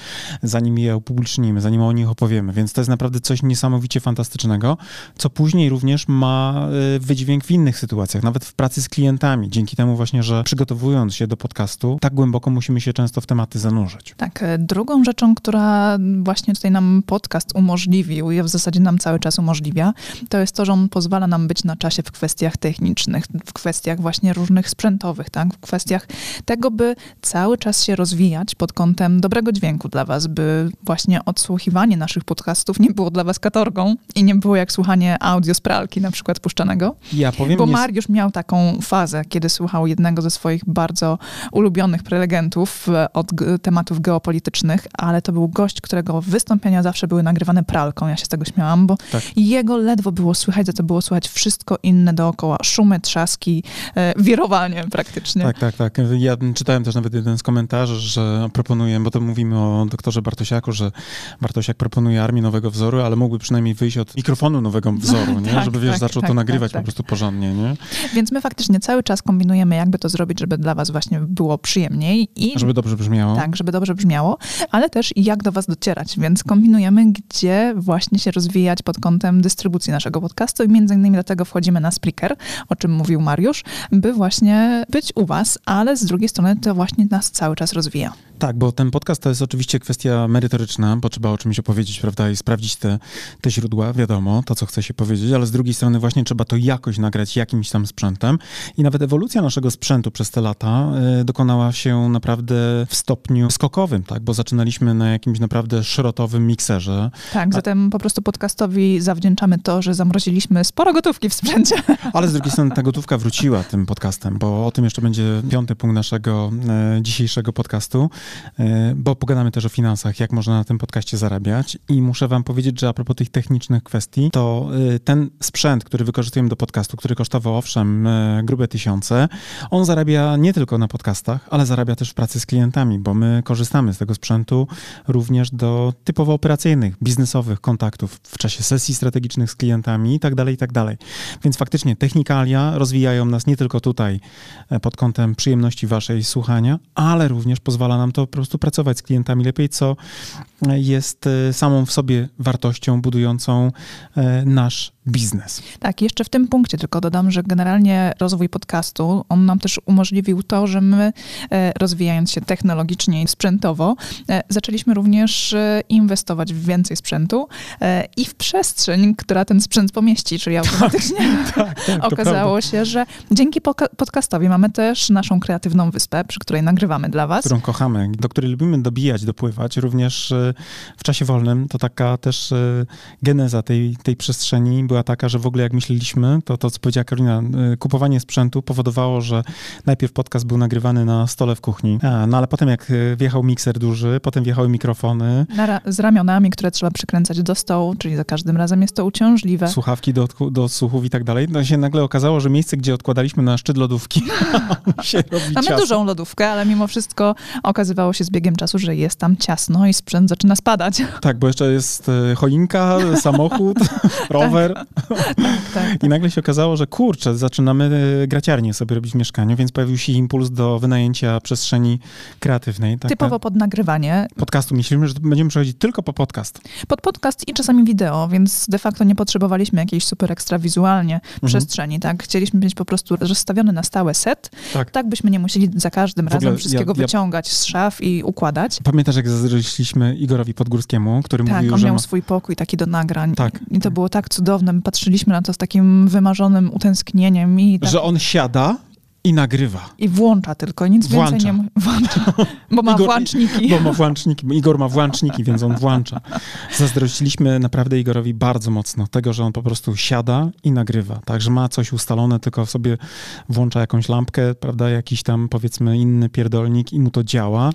zanim je upublicznimy, zanim o nich opowiemy. Więc to jest naprawdę coś niesamowicie fantastycznego, co później również ma y, wydźwięk w innych sytuacjach, nawet w pracy z klientami. Dzięki temu właśnie, że przygotowując się do podcastu, tak głęboko musimy się często w tematy zanurzyć. Tak, e, drugą rzeczą, która właśnie tutaj nam podcast umożliwił i w zasadzie nam cały czas umożliwia, to jest to, że on pozwala nam być na czasie w kwestiach technicznych, w kwestiach właśnie różnych sprzętowych, tak? w kwestiach tego, by cały czas się rozwijać pod kątem dobrego dźwięku dla was, by właśnie odsłuchiwanie naszych podcastów nie było dla was katorgą i nie było jak słuchanie audio z pralki na przykład puszczanego. Ja powiem, Bo Mariusz miał taką fazę, kiedy słuchał jednego ze swoich bardzo ulubionych prelegentów e, od tematów geopolitycznych, ale to był gość, którego wystąpienia zawsze były nagrywane pralką. Ja się z tego śmiałam, bo tak. jego ledwo było słychać, za to było słychać wszystko inne dookoła. Szumy, trzaski, e, wirowanie praktycznie. Tak, tak, tak. Ja czytałem też nawet jeden z komentarzy, że proponuję, bo to mówimy o doktorze Bartosiaku, że Bartosiak proponuje armii nowego wzoru, ale mógłby przynajmniej wyjść od mikrofonu nowego wzoru, nie? tak, żeby wiesz, tak, zaczął tak, to nagrywać tak, po prostu porządnie, nie? Więc my faktycznie cały czas kombinujemy, jakby to zrobić, żeby dla was właśnie było przyjemniej i... Żeby dobrze brzmiało. Tak, żeby dobrze brzmiało, ale też jak do was docierać, więc kombinujemy, gdzie właśnie się rozwijać pod kątem dystrybucji naszego podcastu i między innymi dlatego wchodzimy na Spreaker, o czym mówił Mariusz, by właśnie być u was, ale z drugiej strony to właśnie nas cały czas rozwija. Tak, bo ten podcast to jest oczywiście kwestia merytoryczna, bo trzeba o czymś opowiedzieć, prawda, i sprawdzić te, te źródła, wiadomo, to co chce się powiedzieć, ale z drugiej strony właśnie trzeba to jakoś nagrać jakimś tam sprzętem i nawet ewolucja naszego sprzętu przez te lata y, dokonała się naprawdę w stopniu skokowym, tak, bo zaczynaliśmy na jakimś naprawdę szrotowym mikserze. Tak, zatem po prostu podcastowi zawdzięczamy to, że zamroziliśmy sporo gotówki w sprzęcie. Ale z drugiej strony ta gotówka wróciła tym podcastem, bo o tym jeszcze będzie piąty punkt naszego y, dzisiejszego podcastu. E, bo pogadamy też o finansach, jak można na tym podcaście zarabiać. I muszę wam powiedzieć, że a propos tych technicznych kwestii, to e, ten sprzęt, który wykorzystujemy do podcastu, który kosztował owszem e, grube tysiące, on zarabia nie tylko na podcastach, ale zarabia też w pracy z klientami, bo my korzystamy z tego sprzętu również do typowo operacyjnych, biznesowych kontaktów w czasie sesji strategicznych z klientami i tak dalej, i tak. Więc faktycznie technikalia rozwijają nas nie tylko tutaj pod kątem przyjemności waszej słuchania, ale również pozwala nam to po prostu pracować z klientami lepiej, co jest e, samą w sobie wartością budującą e, nasz biznes. Tak, jeszcze w tym punkcie tylko dodam, że generalnie rozwój podcastu, on nam też umożliwił to, że my e, rozwijając się technologicznie i sprzętowo, zaczęliśmy również inwestować w więcej sprzętu i w przestrzeń, która ten sprzęt pomieści, czyli automatycznie tak, tak, tak, okazało się, że dzięki podcastowi mamy też naszą kreatywną wyspę, przy której nagrywamy dla was. Którą kochamy, do której lubimy dobijać, dopływać, również e, w czasie wolnym. To taka też e, geneza tej, tej przestrzeni była taka, że w ogóle jak myśleliśmy, to to, co powiedziała Karolina, e, kupowanie sprzętu powodowało, że najpierw podcast był nagrywany na stole w kuchni, A, no ale potem jak wjechał mikser duży, potem wjechały mikrofony. Ra z ramionami, które trzeba przykręcać do stołu, czyli za każdym razem jest to uciążliwe. Słuchawki do, do słuchów i tak dalej. No się nagle okazało, że miejsce, gdzie odkładaliśmy na szczyt lodówki, się robi Mamy ciasno. dużą lodówkę, ale mimo wszystko okazywało się z biegiem czasu, że jest tam ciasno i sprzęt zaczyna spadać. Tak, bo jeszcze jest e, choinka, samochód, rower. Tak, tak, tak, I nagle się okazało, że kurczę, zaczynamy e, graciarnię sobie robić w mieszkaniu, więc pojawił się impuls do wynajęcia przestrzeni kreatywnej. Tak, Typowo pod nagrywanie. Podcastu. Myślimy, że będziemy przechodzić tylko po podcast. Pod podcast i czasami wideo, więc de facto nie potrzebowaliśmy jakiejś super ekstra wizualnie mhm. przestrzeni, tak? Chcieliśmy mieć po prostu rozstawiony na stałe set, tak, tak byśmy nie musieli za każdym razem wszystkiego ja, ja... wyciągać z szaf i układać. Pamiętasz, jak zazdrościliśmy Igorowi Podgórskiemu, który tak, mówił, on że miał ma... swój pokój taki do nagrań. Tak. I to było tak cudowne. My patrzyliśmy na to z takim wymarzonym utęsknieniem. I tak... Że on siada i nagrywa. I włącza tylko, nic włącza. więcej nie włącza. Bo ma Igor, włączniki. Bo ma włączniki. Igor ma włączniki, więc on włącza. Zazdrościliśmy naprawdę Igorowi bardzo mocno tego, że on po prostu siada i nagrywa. Także ma coś ustalone, tylko sobie włącza jakąś lampkę, prawda, jakiś tam powiedzmy inny pierdolnik i mu to działa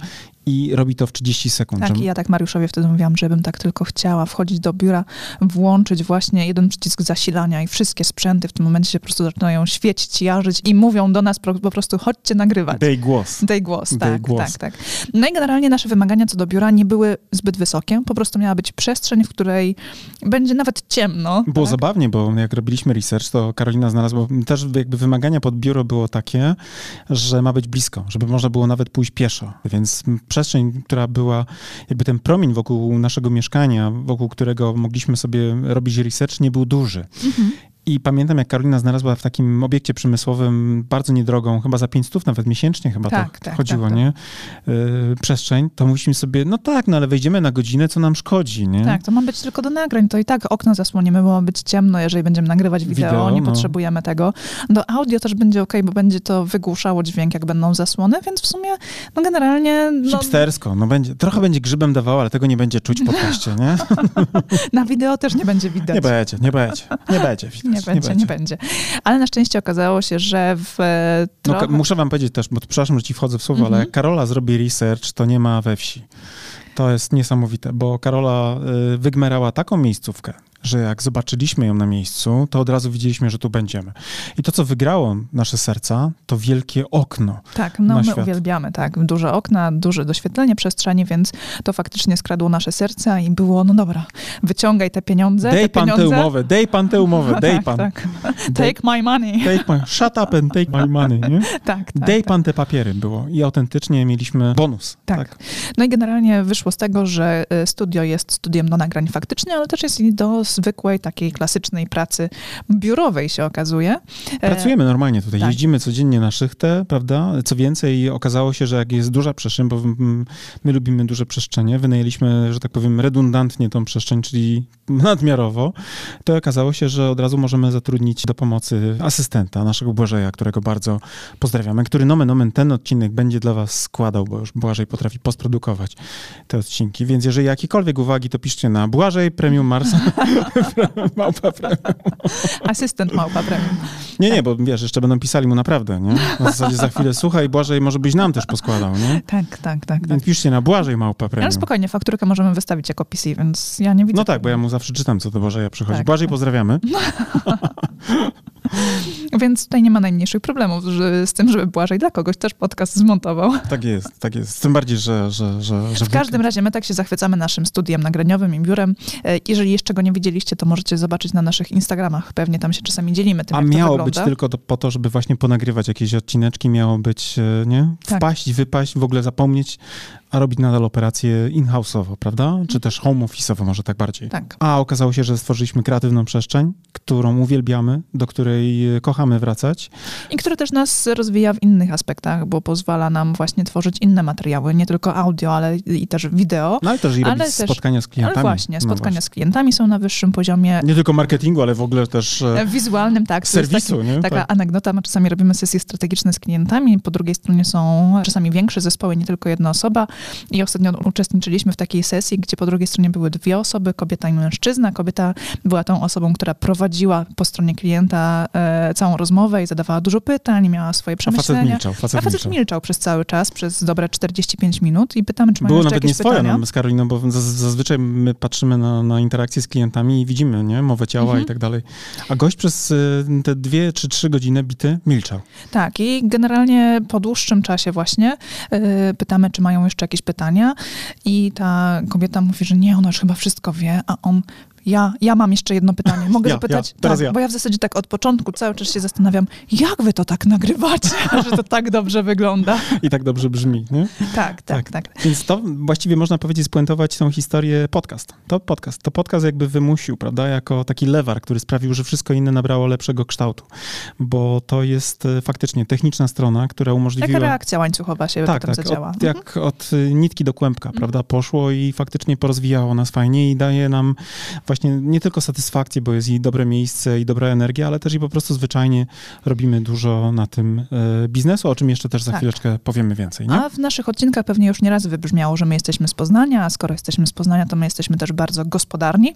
i robi to w 30 sekund. Tak, i ja tak Mariuszowi wtedy mówiłam, że bym tak tylko chciała wchodzić do biura, włączyć właśnie jeden przycisk zasilania i wszystkie sprzęty w tym momencie się po prostu zaczynają świecić, jarzyć i mówią do nas po, prostu chodźcie nagrywać. Daj głos. Daj głos, tak, głos. tak, tak. No i generalnie nasze wymagania co do biura nie były zbyt wysokie, po prostu miała być przestrzeń, w której będzie nawet ciemno. Było tak? zabawnie, bo jak robiliśmy research, to Karolina znalazła, też jakby wymagania pod biuro było takie, że ma być blisko, żeby można było nawet pójść pieszo. Więc przestrzeń, która była, jakby ten promień wokół naszego mieszkania, wokół którego mogliśmy sobie robić research, nie był duży. Mhm. I pamiętam, jak Karolina znalazła w takim obiekcie przemysłowym bardzo niedrogą, chyba za 500 nawet miesięcznie chyba Tak, to tak, chodziło, tak, tak. nie? Yy, przestrzeń, to mówiliśmy sobie, no tak, no ale wejdziemy na godzinę, co nam szkodzi, nie? Tak, to ma być tylko do nagrań. To i tak okno zasłonimy, bo ma być ciemno, jeżeli będziemy nagrywać wideo, Wideo, nie no. potrzebujemy tego. Do audio też będzie ok, bo będzie to wygłuszało dźwięk, jak będą zasłony, więc w sumie, no generalnie, no, Hipstersko, no będzie, trochę będzie grzybem dawało, ale tego nie będzie czuć w podcaście, nie? na wideo też nie będzie widać. Nie będzie, nie będzie, nie będzie widać, Nie będzie, nie będzie. Ale na szczęście okazało się, że w e, No, trochę... ka- muszę wam powiedzieć też, bo przepraszam, że ci wchodzę w słowo, ale Mhm. jak Karola zrobi research, to nie ma we wsi. To jest niesamowite, bo Karola y, wygmerała taką miejscówkę, że jak zobaczyliśmy ją na miejscu, to od razu widzieliśmy, że tu będziemy. I to, co wygrało nasze serca, to wielkie okno. Tak, no my świat. uwielbiamy, tak. Duże okna, duże doświetlenie przestrzeni, więc to faktycznie skradło nasze serca i było, no dobra, wyciągaj te pieniądze, Dej te pan pieniądze. tę umowę, dej pan tę umowę, dej tak, pan. tak. Take my money. Take my, shut up and take my money, nie? Tak, tak, Dej tak. pan te papiery było. I autentycznie mieliśmy bonus. Tak. No i generalnie wyszło z tego, że y, studio jest studiem do nagrań faktycznie, ale też jest i do zwykłej, takiej klasycznej pracy biurowej się okazuje. E, Pracujemy normalnie tutaj, tak. jeździmy codziennie na szychtę, prawda? Co więcej, okazało się, że jak jest duża przestrzeń, bo my lubimy duże przestrzenie, wynajęliśmy, że tak powiem, redundantnie tą przestrzeń, czyli nadmiarowo, to okazało się, że od razu możemy zatrudnić do pomocy asystenta, naszego Błażeja, którego bardzo pozdrawiamy, który nomen omen ten odcinek będzie dla was składał, bo już Błażej potrafi postprodukować te odcinki, więc jeżeli jakiekolwiek uwagi, to piszcie na Błażej Premium Mars, Małpa Premium. Asystent małpa premium. Nie, nie, bo wiesz, jeszcze będą pisali mu naprawdę, nie? Na zasadzie za chwilę, słuchaj, Błażej, może byś nam też poskładał, nie? Tak, tak, tak. tak. Piszcie na Błażej Małpa Ale Premium. spokojnie, fakturkę możemy wystawić jako PC, więc ja nie widzę. No tak, bo ja mu zawsze czytam, co do Błażeja przychodzi. Tak, Błażej, tak. pozdrawiamy. Więc tutaj nie ma najmniejszych problemów że, z tym, żeby Błażej dla kogoś też podcast zmontował. Tak jest, tak jest. Tym bardziej, że... że, że, że W każdym razie my tak się zachwycamy naszym studiem nagraniowym i biurem. E, Jeżeli jeszcze go nie widzieliście, to możecie zobaczyć na naszych Instagramach. Pewnie tam się czasami dzielimy tym, A miało być tylko to, po to, żeby właśnie ponagrywać jakieś odcineczki, miało być, e, nie? Tak. Wpaść, wypaść, w ogóle zapomnieć, a robić nadal operacje in-house'owo, prawda? Czy też home office'owo, może tak bardziej. Tak. A okazało się, że stworzyliśmy kreatywną przestrzeń, którą uwielbiamy, do której e, kochamy wracać. I które też nas rozwija w innych aspektach, bo pozwala nam właśnie tworzyć inne materiały, nie tylko audio, ale i też wideo. No ale też i Ale też- spotkania z klientami. Ale właśnie, No spotkania właśnie. z klientami są na wyższym poziomie. Nie tylko marketingu, ale w ogóle też e, Wizualnym, tak. serwisu, nie? Taka Tak. anegdota, my czasami robimy sesje strategiczne z klientami, po drugiej stronie są czasami większe zespoły, nie tylko jedna osoba i ostatnio uczestniczyliśmy w takiej sesji, gdzie po drugiej stronie były dwie osoby, kobieta i mężczyzna. Kobieta była tą osobą, która prowadziła po stronie klienta e, całą rozmowę i zadawała dużo pytań, miała swoje A facet przemyślenia. milczał, facet, A facet milczał. milczał przez cały czas, przez dobre 45 minut i pytamy, czy mają Było jeszcze nawet jakieś nie swoje no, z Karoliną, bo zaz- zazwyczaj my patrzymy na, na interakcje z klientami i widzimy, nie? Mowę ciała Mhm. i tak dalej. A gość przez y, te dwie czy trzy godziny bity milczał. Tak, i generalnie po dłuższym czasie właśnie y, pytamy, czy mają jeszcze jakieś pytania i ta kobieta mówi, że nie, ona już chyba wszystko wie, a on, ja, ja mam jeszcze jedno pytanie, mogę Ja, zapytać? ja, tak, ja. Bo ja w zasadzie tak od początku cały czas się zastanawiam, jak wy to tak nagrywacie, że to tak dobrze wygląda. I tak dobrze brzmi, nie? Tak, tak, tak. Więc to właściwie można powiedzieć spuentować tą historię podcast. To podcast. To podcast jakby wymusił, prawda, jako taki lewar, który sprawił, że wszystko inne nabrało lepszego kształtu. Bo to jest e, faktycznie techniczna strona, która umożliwiła... Jaka reakcja łańcuchowa się Tak, potem tak. zadziała. Od, jak od nitki do kłębka, prawda, poszło i faktycznie porozwijało nas fajnie i daje nam właśnie nie tylko satysfakcję, bo jest i dobre miejsce, i dobra energia, ale też i po prostu zwyczajnie robimy dużo na tym e, biznesu, o czym jeszcze też za Tak. chwileczkę powiemy więcej. Nie? A w naszych odcinkach pewnie już nieraz wybrzmiało, że my jesteśmy z Poznania, a skoro jesteśmy z Poznania, to my jesteśmy też bardzo gospodarni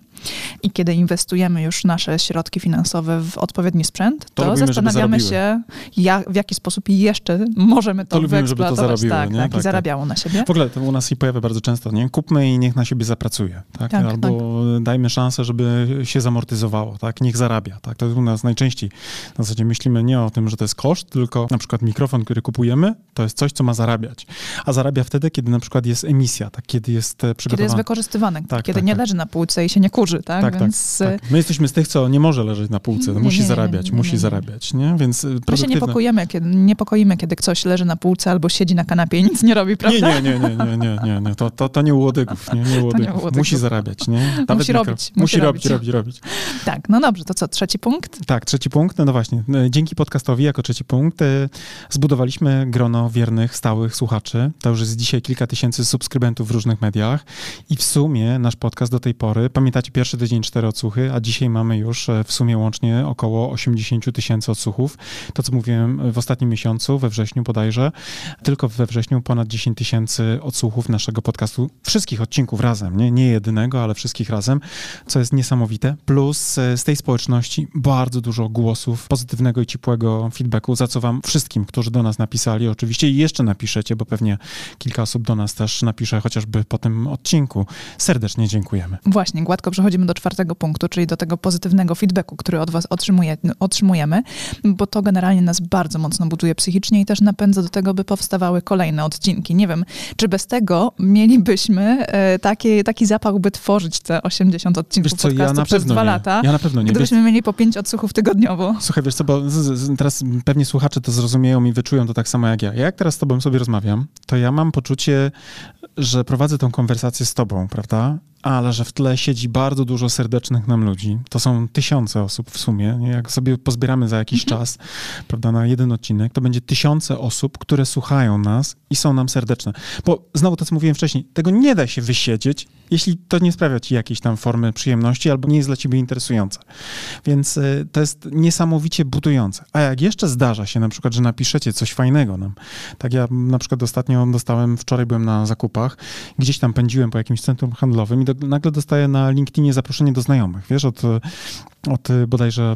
i kiedy inwestujemy już nasze środki finansowe w odpowiedni sprzęt, to, lubimy, żeby zastanawiamy się, jak, w jaki sposób jeszcze możemy to, To lubimy, żeby to zarobiło, tak, nie? tak, Tak, i tak. zarabiało na siebie. W ogóle to u nas się pojawia bardzo często, nie? Kupmy i niech na siebie zapracuje, tak? Tak, Albo dajmy szansę, żeby się zamortyzowało, tak? Niech zarabia, tak? To u nas najczęściej w zasadzie myślimy nie o tym, że to jest koszt, tylko na przykład mikrofon, który kupujemy, to jest coś, co ma zarabiać. A zarabia wtedy, kiedy na przykład jest emisja, tak? Kiedy jest e, Kiedy jest przygotowana. wykorzystywany, Tak, kiedy tak, nie tak. leży na półce i się nie kurzy, tak? Tak, Więc tak, tak. My jesteśmy z tych, co nie może leżeć na półce, Nie, musi nie, nie, zarabiać, musi zarabiać, nie? Więc e, my się niepokoimy kiedy, niepokoimy, kiedy ktoś leży na półce albo siedzi na kanapie i nic nie robi, Nie, prawda? nie, nie, nie, nie, nie, nie, nie. To, to, to nie u łodygów, nie, nie u łodygów. łodygów. Musi zarabiać, nie? Musi mikro- robić, Musi musi robić, robić. robić, robić. Tak, no dobrze, to co, trzeci punkt? Tak, trzeci punkt, no, no właśnie. e, Dzięki podcastowi jako trzeci punkt e, zbudowaliśmy grono wiernych, stałych słuchaczy. To już jest dzisiaj kilka tysięcy subskrybentów w różnych mediach i w sumie nasz podcast do tej pory, pamiętacie pierwszy tydzień cztery odsłuchy, a dzisiaj mamy już e, w sumie łącznie około 80 tysięcy odsłuchów. To, co mówiłem w ostatnim miesiącu, we wrześniu bodajże, tylko we wrześniu ponad 10 tysięcy odsłuchów naszego podcastu, wszystkich odcinków razem, nie, nie jedynego, ale wszystkich razem, co jest niesamowite. Plus e, z tej społeczności bardzo dużo głosów pozytywnego i ciepłego feedbacku, za co wam wszystkim, którzy do nas napisali, oczywiście i jeszcze napiszecie, bo pewnie kilka osób do nas też napisze, chociażby po tym odcinku. Serdecznie dziękujemy. Właśnie, gładko przechodzimy do czwartego punktu, czyli do tego pozytywnego feedbacku, który od was otrzymuje, otrzymujemy, bo to generalnie nas bardzo mocno buduje psychicznie i też napędza do tego, by powstawały kolejne odcinki. Nie wiem, czy bez tego mielibyśmy e, taki, taki zapał, by tworzyć te 80 odcinków Wiesz co, ja na przez pewno dwa nie. lata, Ja na pewno nie. Wiesz, gdybyśmy mieli po pięć odsłuchów tygodniowo. Słuchaj, wiesz co, bo z, z, teraz pewnie słuchacze to zrozumieją i wyczują to tak samo jak ja. Ja jak teraz z tobą sobie rozmawiam, to ja mam poczucie, że prowadzę tą konwersację z tobą, prawda? Ale że w tle siedzi bardzo dużo serdecznych nam ludzi. To są tysiące osób w sumie. Jak sobie pozbieramy za jakiś czas, prawda, na jeden odcinek, to będzie tysiące osób, które słuchają nas i są nam serdeczne. Bo znowu to, co mówiłem wcześniej, tego nie da się wysiedzieć, jeśli to nie sprawia ci jakiejś tam formy przyjemności albo nie jest dla ciebie interesujące. Więc y, to jest niesamowicie budujące. A jak jeszcze zdarza się na przykład, że napiszecie coś fajnego nam, tak ja na przykład ostatnio dostałem, wczoraj byłem na zakupach, gdzieś tam pędziłem po jakimś centrum handlowym i do, nagle dostaję na LinkedInie zaproszenie do znajomych, wiesz, od, od y, bodajże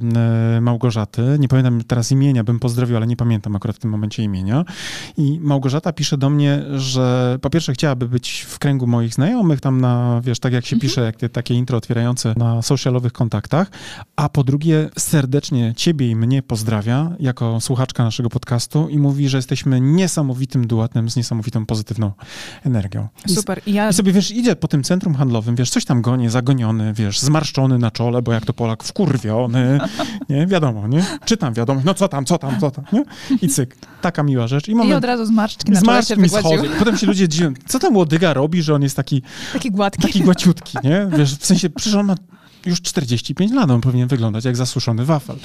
y, Małgorzaty, nie pamiętam teraz imienia, bym pozdrowił, ale nie pamiętam akurat w tym momencie imienia i Małgorzata pisze do mnie, że po pierwsze chciałaby być w kręgu moich znajomych, tam na, wiesz, tak jak się pisze, jak te takie intro otwierające na socialowych kontaktach, a po drugie serdecznie ciebie i mnie pozdrawia jako słuchaczka naszego podcastu i mówi, że jesteśmy niesamowitym duetem z niesamowitą pozytywną energią. Super. I ja I sobie, wiesz, idzie po tym centrum handlowym, wiesz, coś tam gonie, zagoniony, wiesz, zmarszczony na czole, bo jak to Polak, wkurwiony, nie, wiadomo, nie? Czytam wiadomo, no co tam, co tam, co tam, nie? I cyk, taka miła rzecz. I I moment, od razu zmarszczki na czole się schodzą. Potem się ludzie dziwią, co tam łodyga robi, że on jest taki, Taki gładki. taki głaciutki, nie? Wiesz, w sensie, przecież on ma już 45 lat, on powinien wyglądać jak zasuszony wafel.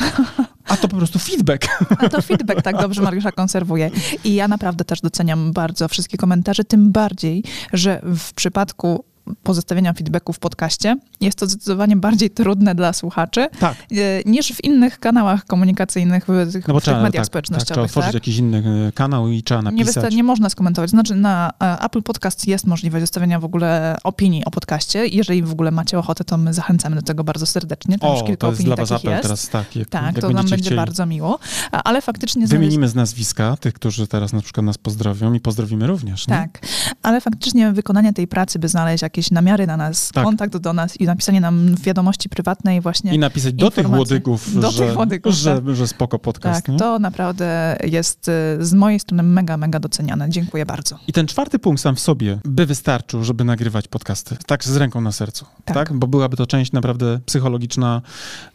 A to po prostu feedback. A to feedback tak dobrze Mariusza konserwuje. I ja naprawdę też doceniam bardzo wszystkie komentarze, tym bardziej, że w przypadku pozostawienia feedbacku w podcaście jest to zdecydowanie bardziej trudne dla słuchaczy Tak. e, niż w innych kanałach komunikacyjnych, w tych, No bo trzeba, mediach tak, tak, społecznościowych. trzeba otworzyć tak? jakiś inny e, kanał i trzeba Nie, napisać. wysta- nie można skomentować. Znaczy na e, Apple Podcast jest możliwość zostawienia w ogóle opinii o podcaście. Jeżeli w ogóle macie ochotę, to my zachęcamy do tego bardzo serdecznie. Tam już O, kilka to jest opinii dla was apel jest. teraz, tak. Jak, Tak, jak to nam będzie chcieli. bardzo miło. Ale faktycznie Wymienimy z nazwiska tych, którzy teraz na przykład nas pozdrowią i pozdrowimy również. Nie? Tak, ale faktycznie wykonanie tej pracy, by znaleźć jakieś namiary na nas, Tak. kontakt do nas i napisanie nam wiadomości prywatnej właśnie. I napisać do tych łodygów, Do że, tych że, tak. że spoko podcast. tak, to naprawdę jest y, z mojej strony mega, mega doceniane. Dziękuję bardzo. I ten czwarty punkt sam w sobie by wystarczył, żeby nagrywać podcasty. Tak z ręką na sercu. Tak. Tak. Bo byłaby to część naprawdę psychologiczna,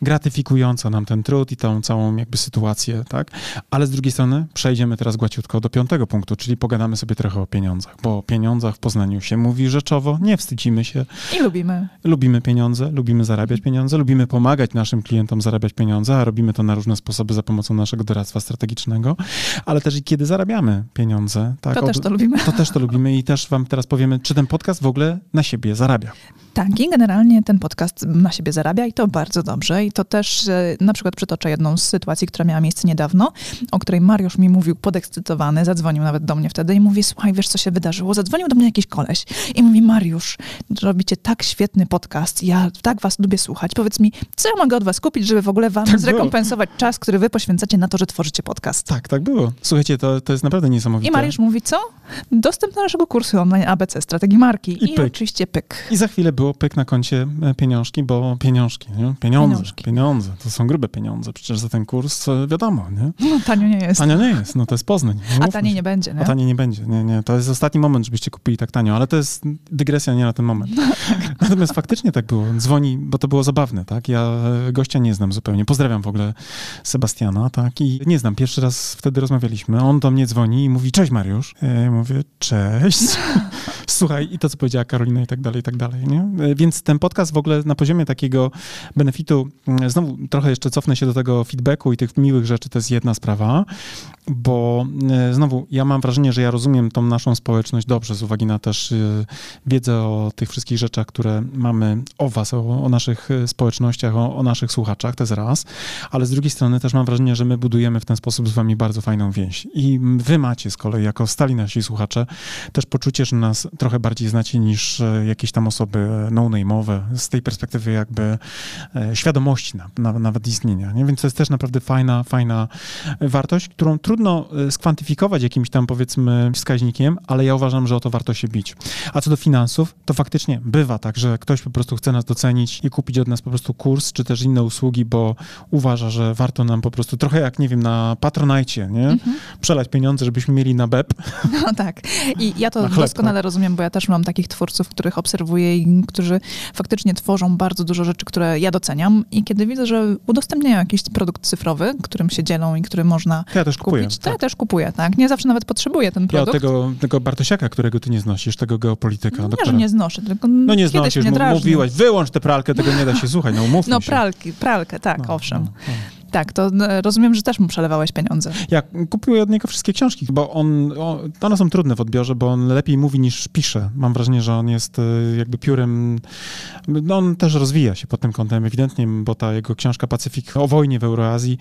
gratyfikująca nam ten trud i tą całą jakby sytuację, tak? Ale z drugiej strony przejdziemy teraz głaciutko do piątego punktu, czyli pogadamy sobie trochę o pieniądzach. Bo o pieniądzach w Poznaniu się mówi rzeczowo, nie wstydzimy się. I lubimy. Lubimy pieniądze, lubimy zarabiać pieniądze, lubimy pomagać naszym klientom zarabiać pieniądze, a robimy to na różne sposoby za pomocą naszego doradztwa strategicznego, ale też i kiedy zarabiamy pieniądze. Tak, To też to lubimy. to też to lubimy i też wam teraz powiemy, czy ten podcast w ogóle na siebie zarabia. Tak, i generalnie ten podcast na siebie zarabia i to bardzo dobrze. I to też e, na przykład przytoczę jedną z sytuacji, która miała miejsce niedawno, o której Mariusz mi mówił podekscytowany, zadzwonił nawet do mnie wtedy i mówi, słuchaj, wiesz co się wydarzyło? Zadzwonił do mnie jakiś koleś i mówi, Mariusz, robicie tak świetny podcast, ja tak was lubię słuchać. Powiedz mi, co ja mogę od was kupić, żeby w ogóle wam Tak zrekompensować czas, który wy poświęcacie na to, że tworzycie podcast? Tak, tak było. Słuchajcie, to, to jest naprawdę niesamowite. I Mariusz mówi, co? Dostęp do naszego kursu online ABC, strategii marki. I I, pyk. oczywiście pyk. I za chwilę było pyk na koncie e, pieniążki, bo pieniążki, nie? Pieniądze, Pieniążki. pieniądze. To są grube pieniądze. Przecież za ten kurs e, wiadomo, nie? No, tanio nie jest. Tanio nie jest, no to jest Poznań. A taniej nie będzie, nie? A taniej nie będzie. Nie, nie. To jest ostatni moment, żebyście kupili tak tanio, ale to jest dygresja nie na ten moment. No, tak. Natomiast faktycznie tak było. Dzwoni, bo to było zabawne, tak? Ja e, gościa nie znam zupełnie. Pozdrawiam w ogóle Sebastiana, tak? I nie znam. Pierwszy raz wtedy rozmawialiśmy. On do mnie dzwoni i mówi, cześć Mariusz. Ja mówię, cześć. Słuchaj, i to, co powiedziała Karolina i tak dalej, i tak dalej, nie? E, Więc ten podcast w ogóle na poziomie takiego benefitu, mm, znowu trochę jeszcze cofnę się do tego feedbacku i tych miłych rzeczy, to jest jedna sprawa, bo e, znowu ja mam wrażenie, że ja rozumiem tą naszą społeczność dobrze z uwagi na też e, wiedzę o tych wszystkich rzeczach, które mamy o was, o, o naszych społecznościach, o, o naszych słuchaczach, to jest raz, ale z drugiej strony też mam wrażenie, że my budujemy w ten sposób z wami bardzo fajną więź i wy macie z kolei, jako stali nasi słuchacze, też poczucie, że nas trochę bardziej znacie niż e, jakieś tam osoby e, no-name'owe, z tej perspektywy jakby e, świadomości na, na, nawet istnienia, nie? Więc to jest też naprawdę fajna, fajna wartość, którą trudno skwantyfikować jakimś tam powiedzmy wskaźnikiem, ale ja uważam, że o to warto się bić. A co do finansów, to faktycznie bywa tak, że ktoś po prostu chce nas docenić i kupić od nas po prostu kurs, czy też inne usługi, bo uważa, że warto nam po prostu trochę jak, nie wiem, na Patronite, nie? Mhm. Przelać pieniądze, żebyśmy mieli na BEP. No tak. I ja to doskonale rozumiem, bo ja też mam takich twórców, których obserwuję i którzy faktycznie tworzą bardzo dużo rzeczy, które ja doceniam. I kiedy widzę, że udostępniają jakiś produkt cyfrowy, którym się dzielą i który można ja też kupuję. kupić, to tak. ja też kupuję, tak? Nie zawsze nawet potrzebuję ten Ja produkt. od tego, tego Bartosiaka, którego ty nie znosisz, tego geopolityka, nie, że nie znoszę, tylko No nie znosisz, mnie mówiłaś, wyłącz tę pralkę, tego nie da się słuchać, no umówmy No się. pralki, pralkę, tak, No, owszem. no, no. Tak, to e, rozumiem, że też mu przelewałeś pieniądze. Ja kupuję od niego wszystkie książki, bo on, o, one są trudne w odbiorze, bo on lepiej mówi niż pisze. Mam wrażenie, że on jest y, jakby piórem, no on też rozwija się pod tym kątem ewidentnie, bo ta jego książka Pacyfik o wojnie w Euroazji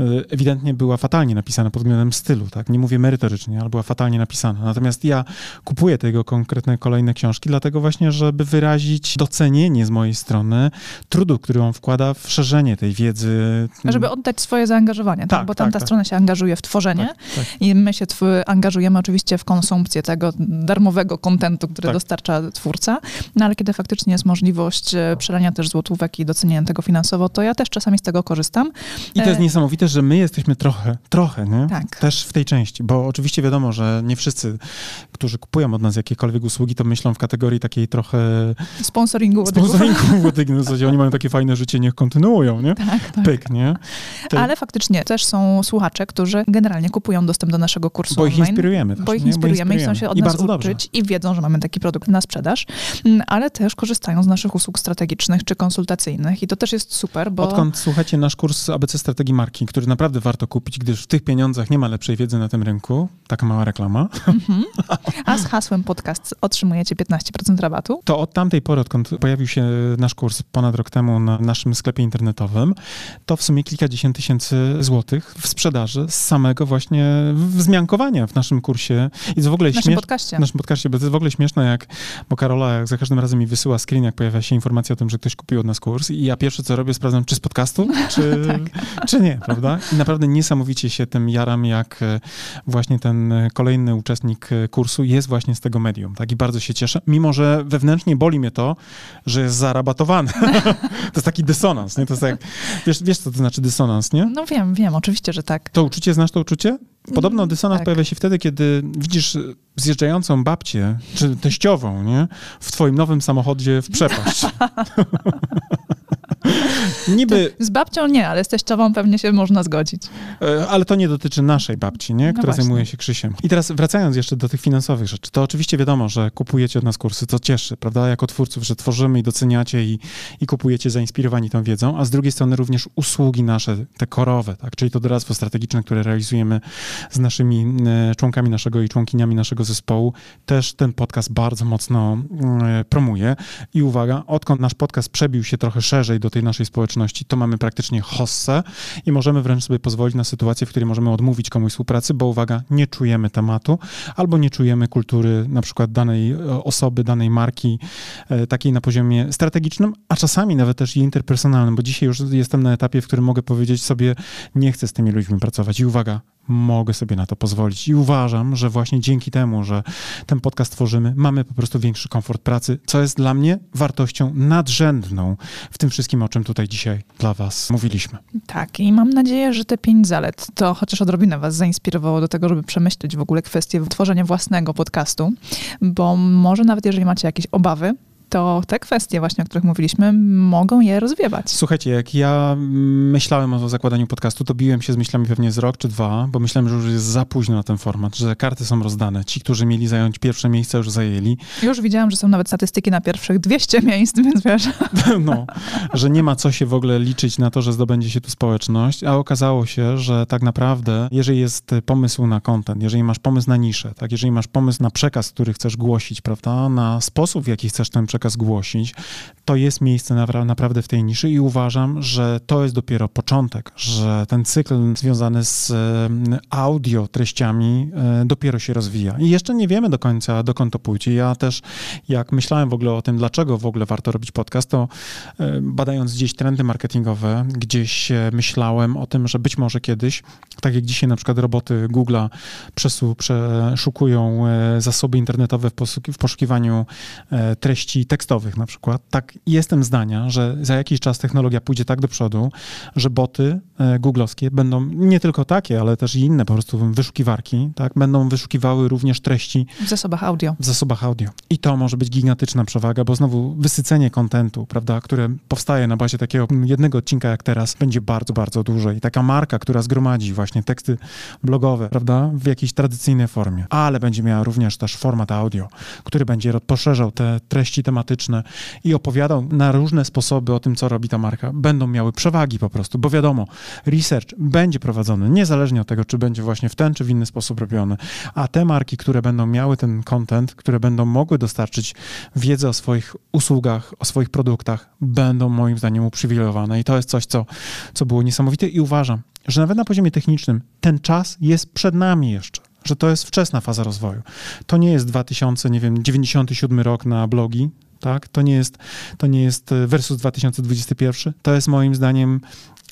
y, ewidentnie była fatalnie napisana pod względem stylu, tak? Nie mówię merytorycznie, ale była fatalnie napisana. Natomiast ja kupuję te jego konkretne kolejne książki, dlatego właśnie, żeby wyrazić docenienie z mojej strony trudu, który on wkłada w szerzenie tej wiedzy. Żeby oddać swoje zaangażowanie, tak? Tak, bo tak, tamta tak. strona się angażuje w tworzenie Tak, tak. i my się angażujemy oczywiście w konsumpcję tego darmowego kontentu, który Tak. dostarcza twórca, no ale kiedy faktycznie jest możliwość e, przelania też złotówek i docenienia tego finansowo, to ja też czasami z tego korzystam. I to jest E, niesamowite, że my jesteśmy trochę, trochę, nie? Tak. Też w tej części, bo oczywiście wiadomo, że nie wszyscy, którzy kupują od nas jakiekolwiek usługi, to myślą w kategorii takiej trochę Sponsoringu łodygu. sponsoringu łodygu. W zasadzie oni mają takie fajne życie, niech kontynuują, nie? Tak, tak. Pyk, nie? To- Ale faktycznie też są słuchacze, którzy generalnie kupują dostęp do naszego kursu Bo ich online. inspirujemy też, Bo ich nie? inspirujemy i chcą się od I nas bardzo dobrze. uczyć i wiedzą, że mamy taki produkt na sprzedaż, Mm, ale też korzystają z naszych usług strategicznych czy konsultacyjnych i to też jest super, bo... Odkąd słuchacie nasz kurs ABC Strategii Marki, który naprawdę warto kupić, gdyż w tych pieniądzach nie ma lepszej wiedzy na tym rynku, taka mała reklama, Mhm. A z hasłem podcast otrzymujecie 15% rabatu. to od tamtej pory, odkąd pojawił się nasz kurs ponad rok temu na naszym sklepie internetowym, to w sumie kilkadziesiąt tysięcy złotych w sprzedaży z samego właśnie wzmiankowania w naszym kursie. I to w ogóle W naszym śmiesz... podcaście. w naszym podcaście, bo to jest w ogóle śmieszne, jak, bo Karola jak za każdym razem mi wysyła screen, jak pojawia się informacja o tym, że ktoś kupił od nas kurs i ja pierwsze co robię, sprawdzam, czy z podcastu, czy, Tak. czy nie, prawda? I naprawdę niesamowicie się tym jaram, jak e, właśnie ten kolejny uczestnik e, kursu jest właśnie z tego medium, tak? I bardzo się cieszę, mimo że wewnętrznie boli mnie to, że jest zarabatowany. to jest taki dysonans, nie? To jest jak, wiesz, wiesz co to znaczy dysonans, nie? No wiem, wiem, oczywiście, że tak. To uczucie, znasz to uczucie? Podobno Mm, dysonans tak. pojawia się wtedy, kiedy widzisz zjeżdżającą babcię, czy teściową, nie? W twoim nowym samochodzie w przepaść. Niby... Z babcią nie, ale z teściową pewnie się można zgodzić. E, ale to nie dotyczy naszej babci, nie? która no zajmuje się Krzysiem. I teraz wracając jeszcze do tych finansowych rzeczy, to oczywiście wiadomo, że kupujecie od nas kursy, co cieszy, prawda, jako twórców, że tworzymy i doceniacie i, i kupujecie zainspirowani tą wiedzą, a z drugiej strony również usługi nasze, te korowe, tak, czyli to doradztwo strategiczne, które realizujemy z naszymi e, członkami naszego i członkiniami naszego zespołu, też ten podcast bardzo mocno e, promuje. I uwaga, odkąd nasz podcast przebił się trochę szerzej do tej naszej społeczności, to mamy praktycznie hossę i możemy wręcz sobie pozwolić na sytuację, w której możemy odmówić komuś współpracy, bo uwaga, nie czujemy tematu albo nie czujemy kultury na przykład danej e, osoby, danej marki, e, takiej na poziomie strategicznym, a czasami nawet też i interpersonalnym, bo dzisiaj już jestem na etapie, w którym mogę powiedzieć sobie, nie chcę z tymi ludźmi pracować. I uwaga, mogę sobie na to pozwolić. I uważam, że właśnie dzięki temu, że ten podcast tworzymy, mamy po prostu większy komfort pracy, co jest dla mnie wartością nadrzędną w tym wszystkim, o czym tutaj dzisiaj dla Was mówiliśmy. Tak, i mam nadzieję, że te pięć zalet to chociaż odrobinę Was zainspirowało do tego, żeby przemyśleć w ogóle kwestię tworzenia własnego podcastu, bo może nawet jeżeli macie jakieś obawy, to te kwestie właśnie, o których mówiliśmy, mogą je rozwiewać. Słuchajcie, jak ja myślałem o zakładaniu podcastu, to biłem się z myślami pewnie z rok czy dwa, bo myślałem, że już jest za późno na ten format, że karty są rozdane. Ci, którzy mieli zająć pierwsze miejsce, już zajęli. Już widziałam, że są nawet statystyki na pierwszych 200 miejsc, więc wiesz. No, że nie ma co się w ogóle liczyć na to, że zdobędzie się tu społeczność, a okazało się, że tak naprawdę, jeżeli jest pomysł na content, jeżeli masz pomysł na niszę, tak, jeżeli masz pomysł na przekaz, który chcesz głosić, prawda, na sposób, w jaki chcesz ten przekaz przekaz głosić, to jest miejsce na, naprawdę w tej niszy i uważam, że to jest dopiero początek, że ten cykl związany z audio treściami e, dopiero się rozwija. I jeszcze nie wiemy do końca, dokąd to pójdzie. Ja też, jak myślałem w ogóle o tym, dlaczego w ogóle warto robić podcast, to e, badając gdzieś trendy marketingowe, gdzieś myślałem o tym, że być może kiedyś, tak jak dzisiaj na przykład roboty Google'a przeszukują e, zasoby internetowe w poszukiwaniu treści tekstowych na przykład, tak jestem zdania, że za jakiś czas technologia pójdzie tak do przodu, że boty e, googlowskie będą nie tylko takie, ale też i inne po prostu wyszukiwarki, tak, będą wyszukiwały również treści w zasobach audio. W zasobach audio. I to może być gigantyczna przewaga, bo znowu wysycenie kontentu, prawda, które powstaje na bazie takiego jednego odcinka jak teraz, będzie bardzo, bardzo duże. I taka marka, która zgromadzi właśnie teksty blogowe, prawda, w jakiejś tradycyjnej formie, ale będzie miała również też format audio, który będzie poszerzał te treści tematyczne i opowiadał na różne sposoby o tym, co robi ta marka, będą miały przewagi po prostu, bo wiadomo, research będzie prowadzony, niezależnie od tego, czy będzie właśnie w ten, czy w inny sposób robiony, a te marki, które będą miały ten content, które będą mogły dostarczyć wiedzę o swoich usługach, o swoich produktach, będą moim zdaniem uprzywilejowane. I to jest coś, co, co było niesamowite i uważam, że nawet na poziomie technicznym ten czas jest przed nami jeszcze że to jest wczesna faza rozwoju. To nie jest 2000, nie wiem, 97 rok na blogi, tak? To nie jest, to nie jest e, versus 2021. To jest moim zdaniem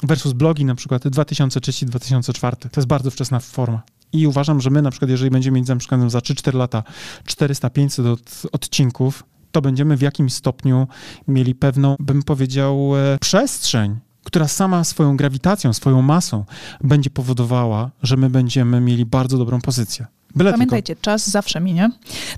versus blogi na przykład 2003-2004. To jest bardzo wczesna forma. I uważam, że my na przykład, jeżeli będziemy mieć na przykład za 3-4 lata 400-500 od, odcinków, to będziemy w jakimś stopniu mieli pewną, bym powiedział, e, przestrzeń która sama swoją grawitacją, swoją masą będzie powodowała, że my będziemy mieli bardzo dobrą pozycję. Byle Pamiętajcie, tylko... czas zawsze minie.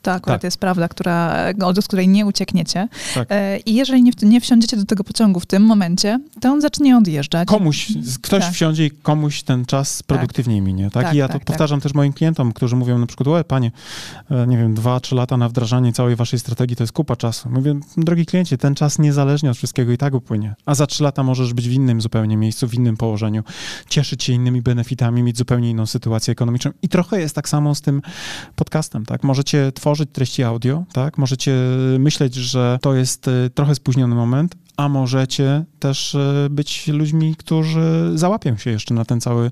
To akurat tak. jest prawda, która, od której nie uciekniecie. Tak. E, I jeżeli nie, nie wsiądziecie do tego pociągu w tym momencie, to on zacznie odjeżdżać. Komuś, ktoś tak. wsiądzie i komuś ten czas tak. produktywniej minie. Tak? tak I ja to tak, powtarzam też moim klientom, którzy mówią na przykład, o panie, e, nie wiem, dwa, trzy lata na wdrażanie całej waszej strategii to jest kupa czasu. Mówię, drogi kliencie, ten czas niezależnie od wszystkiego i tak upłynie. A za trzy lata możesz być w innym zupełnie miejscu, w innym położeniu, cieszyć się innymi benefitami, mieć zupełnie inną sytuację ekonomiczną. I trochę jest tak samo z tym podcastem, tak? Możecie tworzyć treści audio, tak? Możecie myśleć, że to jest e, trochę spóźniony moment, a możecie też e, być ludźmi, którzy załapią się jeszcze na ten cały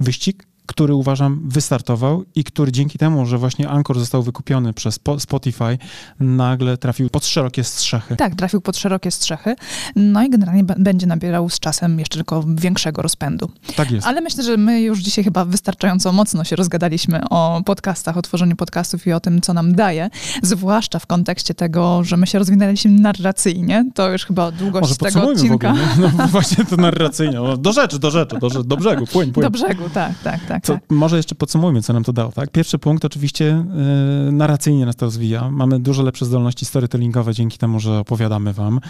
wyścig który uważam wystartował i który dzięki temu, że właśnie Anchor został wykupiony przez Spotify, nagle trafił pod szerokie strzechy. Tak, trafił pod szerokie strzechy. No i generalnie będzie nabierał z czasem jeszcze tylko większego rozpędu. Tak jest. Ale myślę, że my już dzisiaj chyba wystarczająco mocno się rozgadaliśmy o podcastach, o tworzeniu podcastów i o tym, co nam daje, zwłaszcza w kontekście tego, że my się rozwinęliśmy narracyjnie. To już chyba długość Może tego odcinka. W ogóle, No właśnie to narracyjnie. Do rzeczy, do rzeczy, do, do brzegu, płyń, płyń. Do brzegu, tak, tak, tak. Tak, co, tak. Może jeszcze podsumujmy, co nam to dało. Tak? Pierwszy punkt oczywiście yy, narracyjnie nas to rozwija. Mamy dużo lepsze zdolności storytellingowe dzięki temu, że opowiadamy wam.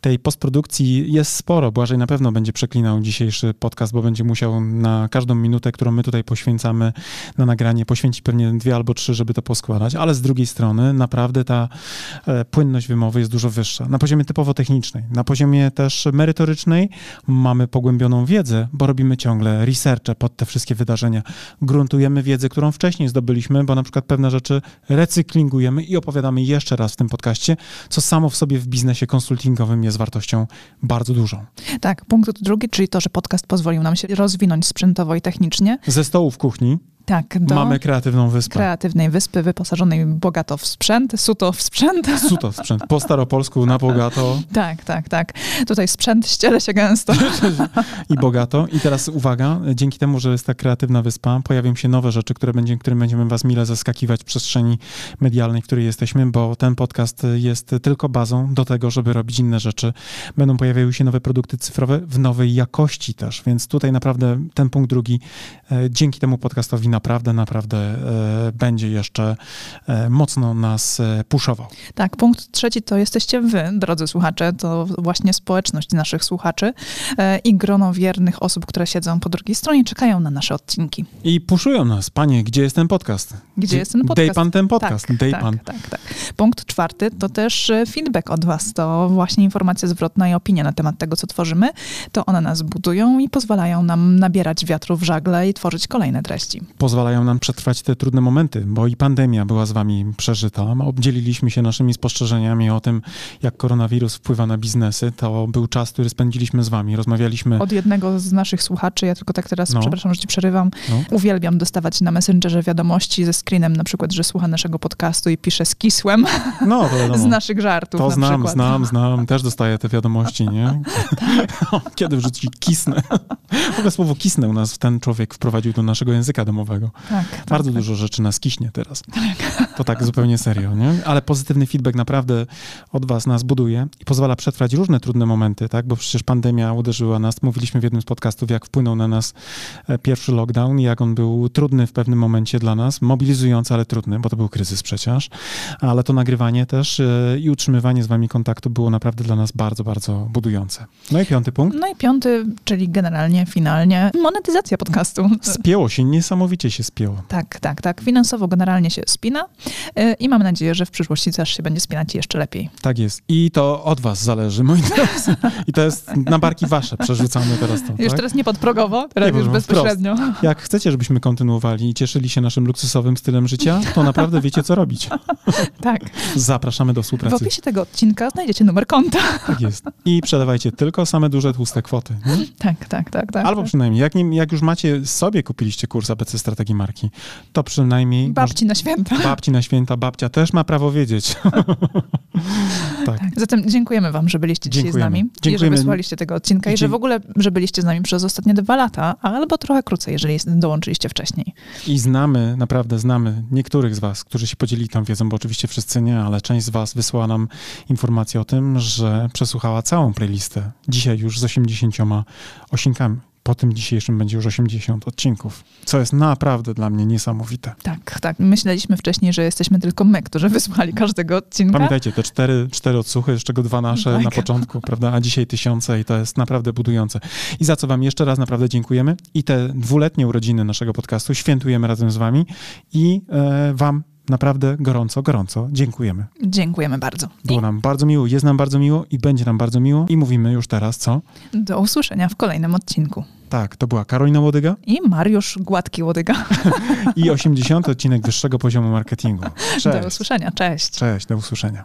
Tej postprodukcji jest sporo. Błażej na pewno będzie przeklinał dzisiejszy podcast, bo będzie musiał na każdą minutę, którą my tutaj poświęcamy na nagranie, poświęcić pewnie dwie albo trzy, żeby to poskładać, ale z drugiej strony naprawdę ta e, płynność wymowy jest dużo wyższa. Na poziomie typowo technicznej, na poziomie też merytorycznej mamy pogłębioną wiedzę, bo robimy ciągle researche pod te wszystkie wydarzenia. Gruntujemy wiedzę, którą wcześniej zdobyliśmy, bo na przykład pewne rzeczy recyklingujemy i opowiadamy jeszcze raz w tym podcaście, co samo w sobie w biznesie konsultingowym jest wartością bardzo dużą. Tak, punkt drugi, czyli to, że podcast pozwolił nam się rozwinąć sprzętowo i technicznie. Ze stołu w kuchni Tak, do mamy kreatywną wyspę. kreatywnej wyspy wyposażonej bogato w sprzęt, suto w sprzęt. Suto sprzęt. Po staropolsku na bogato Tak, tak, tak. Tutaj sprzęt ściele się gęsto. i bogato. I teraz uwaga, dzięki temu, że jest ta kreatywna wyspa, pojawią się nowe rzeczy, które będzie, którym będziemy was mile zaskakiwać w przestrzeni medialnej, w której jesteśmy, bo ten podcast jest tylko bazą do tego, żeby robić inne rzeczy. Będą pojawiały się nowe produkty cyfrowe w nowej jakości też, więc tutaj naprawdę ten punkt drugi, e, dzięki temu podcastowi naprawdę, naprawdę e, będzie jeszcze e, mocno nas e, puszował. Tak, punkt trzeci to jesteście wy, drodzy słuchacze, to właśnie społeczność naszych słuchaczy i grono wiernych osób, które siedzą po drugiej stronie, czekają na nasze odcinki. I puszują nas, panie, gdzie jest ten podcast? Gdzie jest ten podcast? Dej pan ten podcast, tak, dej tak, pan. tak, tak. Punkt czwarty to też feedback od was. To właśnie informacja zwrotna i opinia na temat tego, co tworzymy. To one nas budują i pozwalają nam nabierać wiatru w żagle i tworzyć kolejne treści. Pozwalają nam przetrwać te trudne momenty, bo i pandemia była z wami przeżyta. Obdzieliliśmy się naszymi spostrzeżeniami o tym, jak koronawirus wpływa na biznesy. To był czas, który spędziliśmy z wami. Rozmawialiśmy. Od jednego z naszych słuchaczy, ja tylko tak teraz, No. przepraszam, że ci przerywam, No. uwielbiam dostawać na Messengerze wiadomości ze screenem, na przykład, że słucha naszego podcastu i pisze z kisłem No, z naszych żartów To na znam, przykład. znam, znam. Też dostaję te wiadomości, nie? Kiedy wrzuci kisnę? W ogóle słowo kisnę u nas ten człowiek wprowadził do naszego języka domowego. Tak, tak, Bardzo tak. dużo rzeczy nas kiśnie teraz. To tak zupełnie serio, nie? Ale pozytywny feedback naprawdę od was nas buduje i pozwala przetrwać różne trudne momenty, tak? Bo przecież pandemia uderzyła nas. Mówiliśmy w jednym z podcastów, jak wpłynął na nas e, pierwszy lockdown i jak on był trudny w pewnym momencie dla nas, mobilizujący, ale trudny, bo to był kryzys przecież. Ale to nagrywanie też e, i utrzymywanie z wami kontaktu było naprawdę dla nas bardzo, bardzo budujące. No i piąty punkt. No i piąty, czyli generalnie, finalnie, monetyzacja podcastu. Spięło się, niesamowicie się spięło. Tak, tak, tak. Finansowo generalnie się spina y, i mam nadzieję, że w przyszłości też się będzie spinać jeszcze lepiej. Tak jest. I to od was zależy, moi drodzy. I to jest na barki wasze przerzucamy teraz to. Już tak? teraz nie podprogowo, teraz Nie, już bezpośrednio. Jak chcecie, żebyśmy kontynuowali i cieszyli się naszym luksusowym stylem życia, to naprawdę wiecie, co robić. Tak. Zapraszamy do W współpracy. opisie tego odcinka znajdziecie numer konta. Tak jest. I przelewajcie tylko same duże, tłuste kwoty. Nie? Tak, tak, tak. tak. Albo przynajmniej, jak, nie, jak już macie, sobie kupiliście kurs ABC Strategii Marki, to przynajmniej Babci na święta. babci na święta, babcia też ma prawo wiedzieć. tak. Zatem dziękujemy wam, że byliście dzisiaj Dziękujemy. z nami i że Dziękujemy. wysłaliście tego odcinka i że w ogóle, że byliście z nami przez ostatnie dwa lata, albo trochę krócej, jeżeli dołączyliście wcześniej. I znamy, naprawdę znamy niektórych z was, którzy się podzielili tą wiedzą, bo oczywiście wszyscy nie, ale część z was wysłała nam informację o tym, że przesłuchała całą playlistę. Dzisiaj już z 80 osinkami. Po tym dzisiejszym będzie już 80 odcinków, co jest naprawdę dla mnie niesamowite. Tak, tak. Myśleliśmy wcześniej, że jesteśmy tylko my, którzy wysłali każdego odcinka. Pamiętajcie, te cztery, cztery odsłuchy, z czego dwa nasze Tak. na początku, prawda? A dzisiaj tysiące i to jest naprawdę budujące. I za co wam jeszcze raz naprawdę dziękujemy. I te dwuletnie urodziny naszego podcastu świętujemy razem z wami i e, wam naprawdę gorąco, gorąco dziękujemy. Dziękujemy bardzo. Było nam bardzo miło, jest nam bardzo miło i będzie nam bardzo miło. I mówimy już teraz, co? I do usłyszenia w kolejnym odcinku. Tak, to była Karolina Łodyga I Mariusz Gładki Łodyga. i 80 odcinek wyższego poziomu marketingu. Do Cześć. usłyszenia. Cześć. Cześć, do usłyszenia.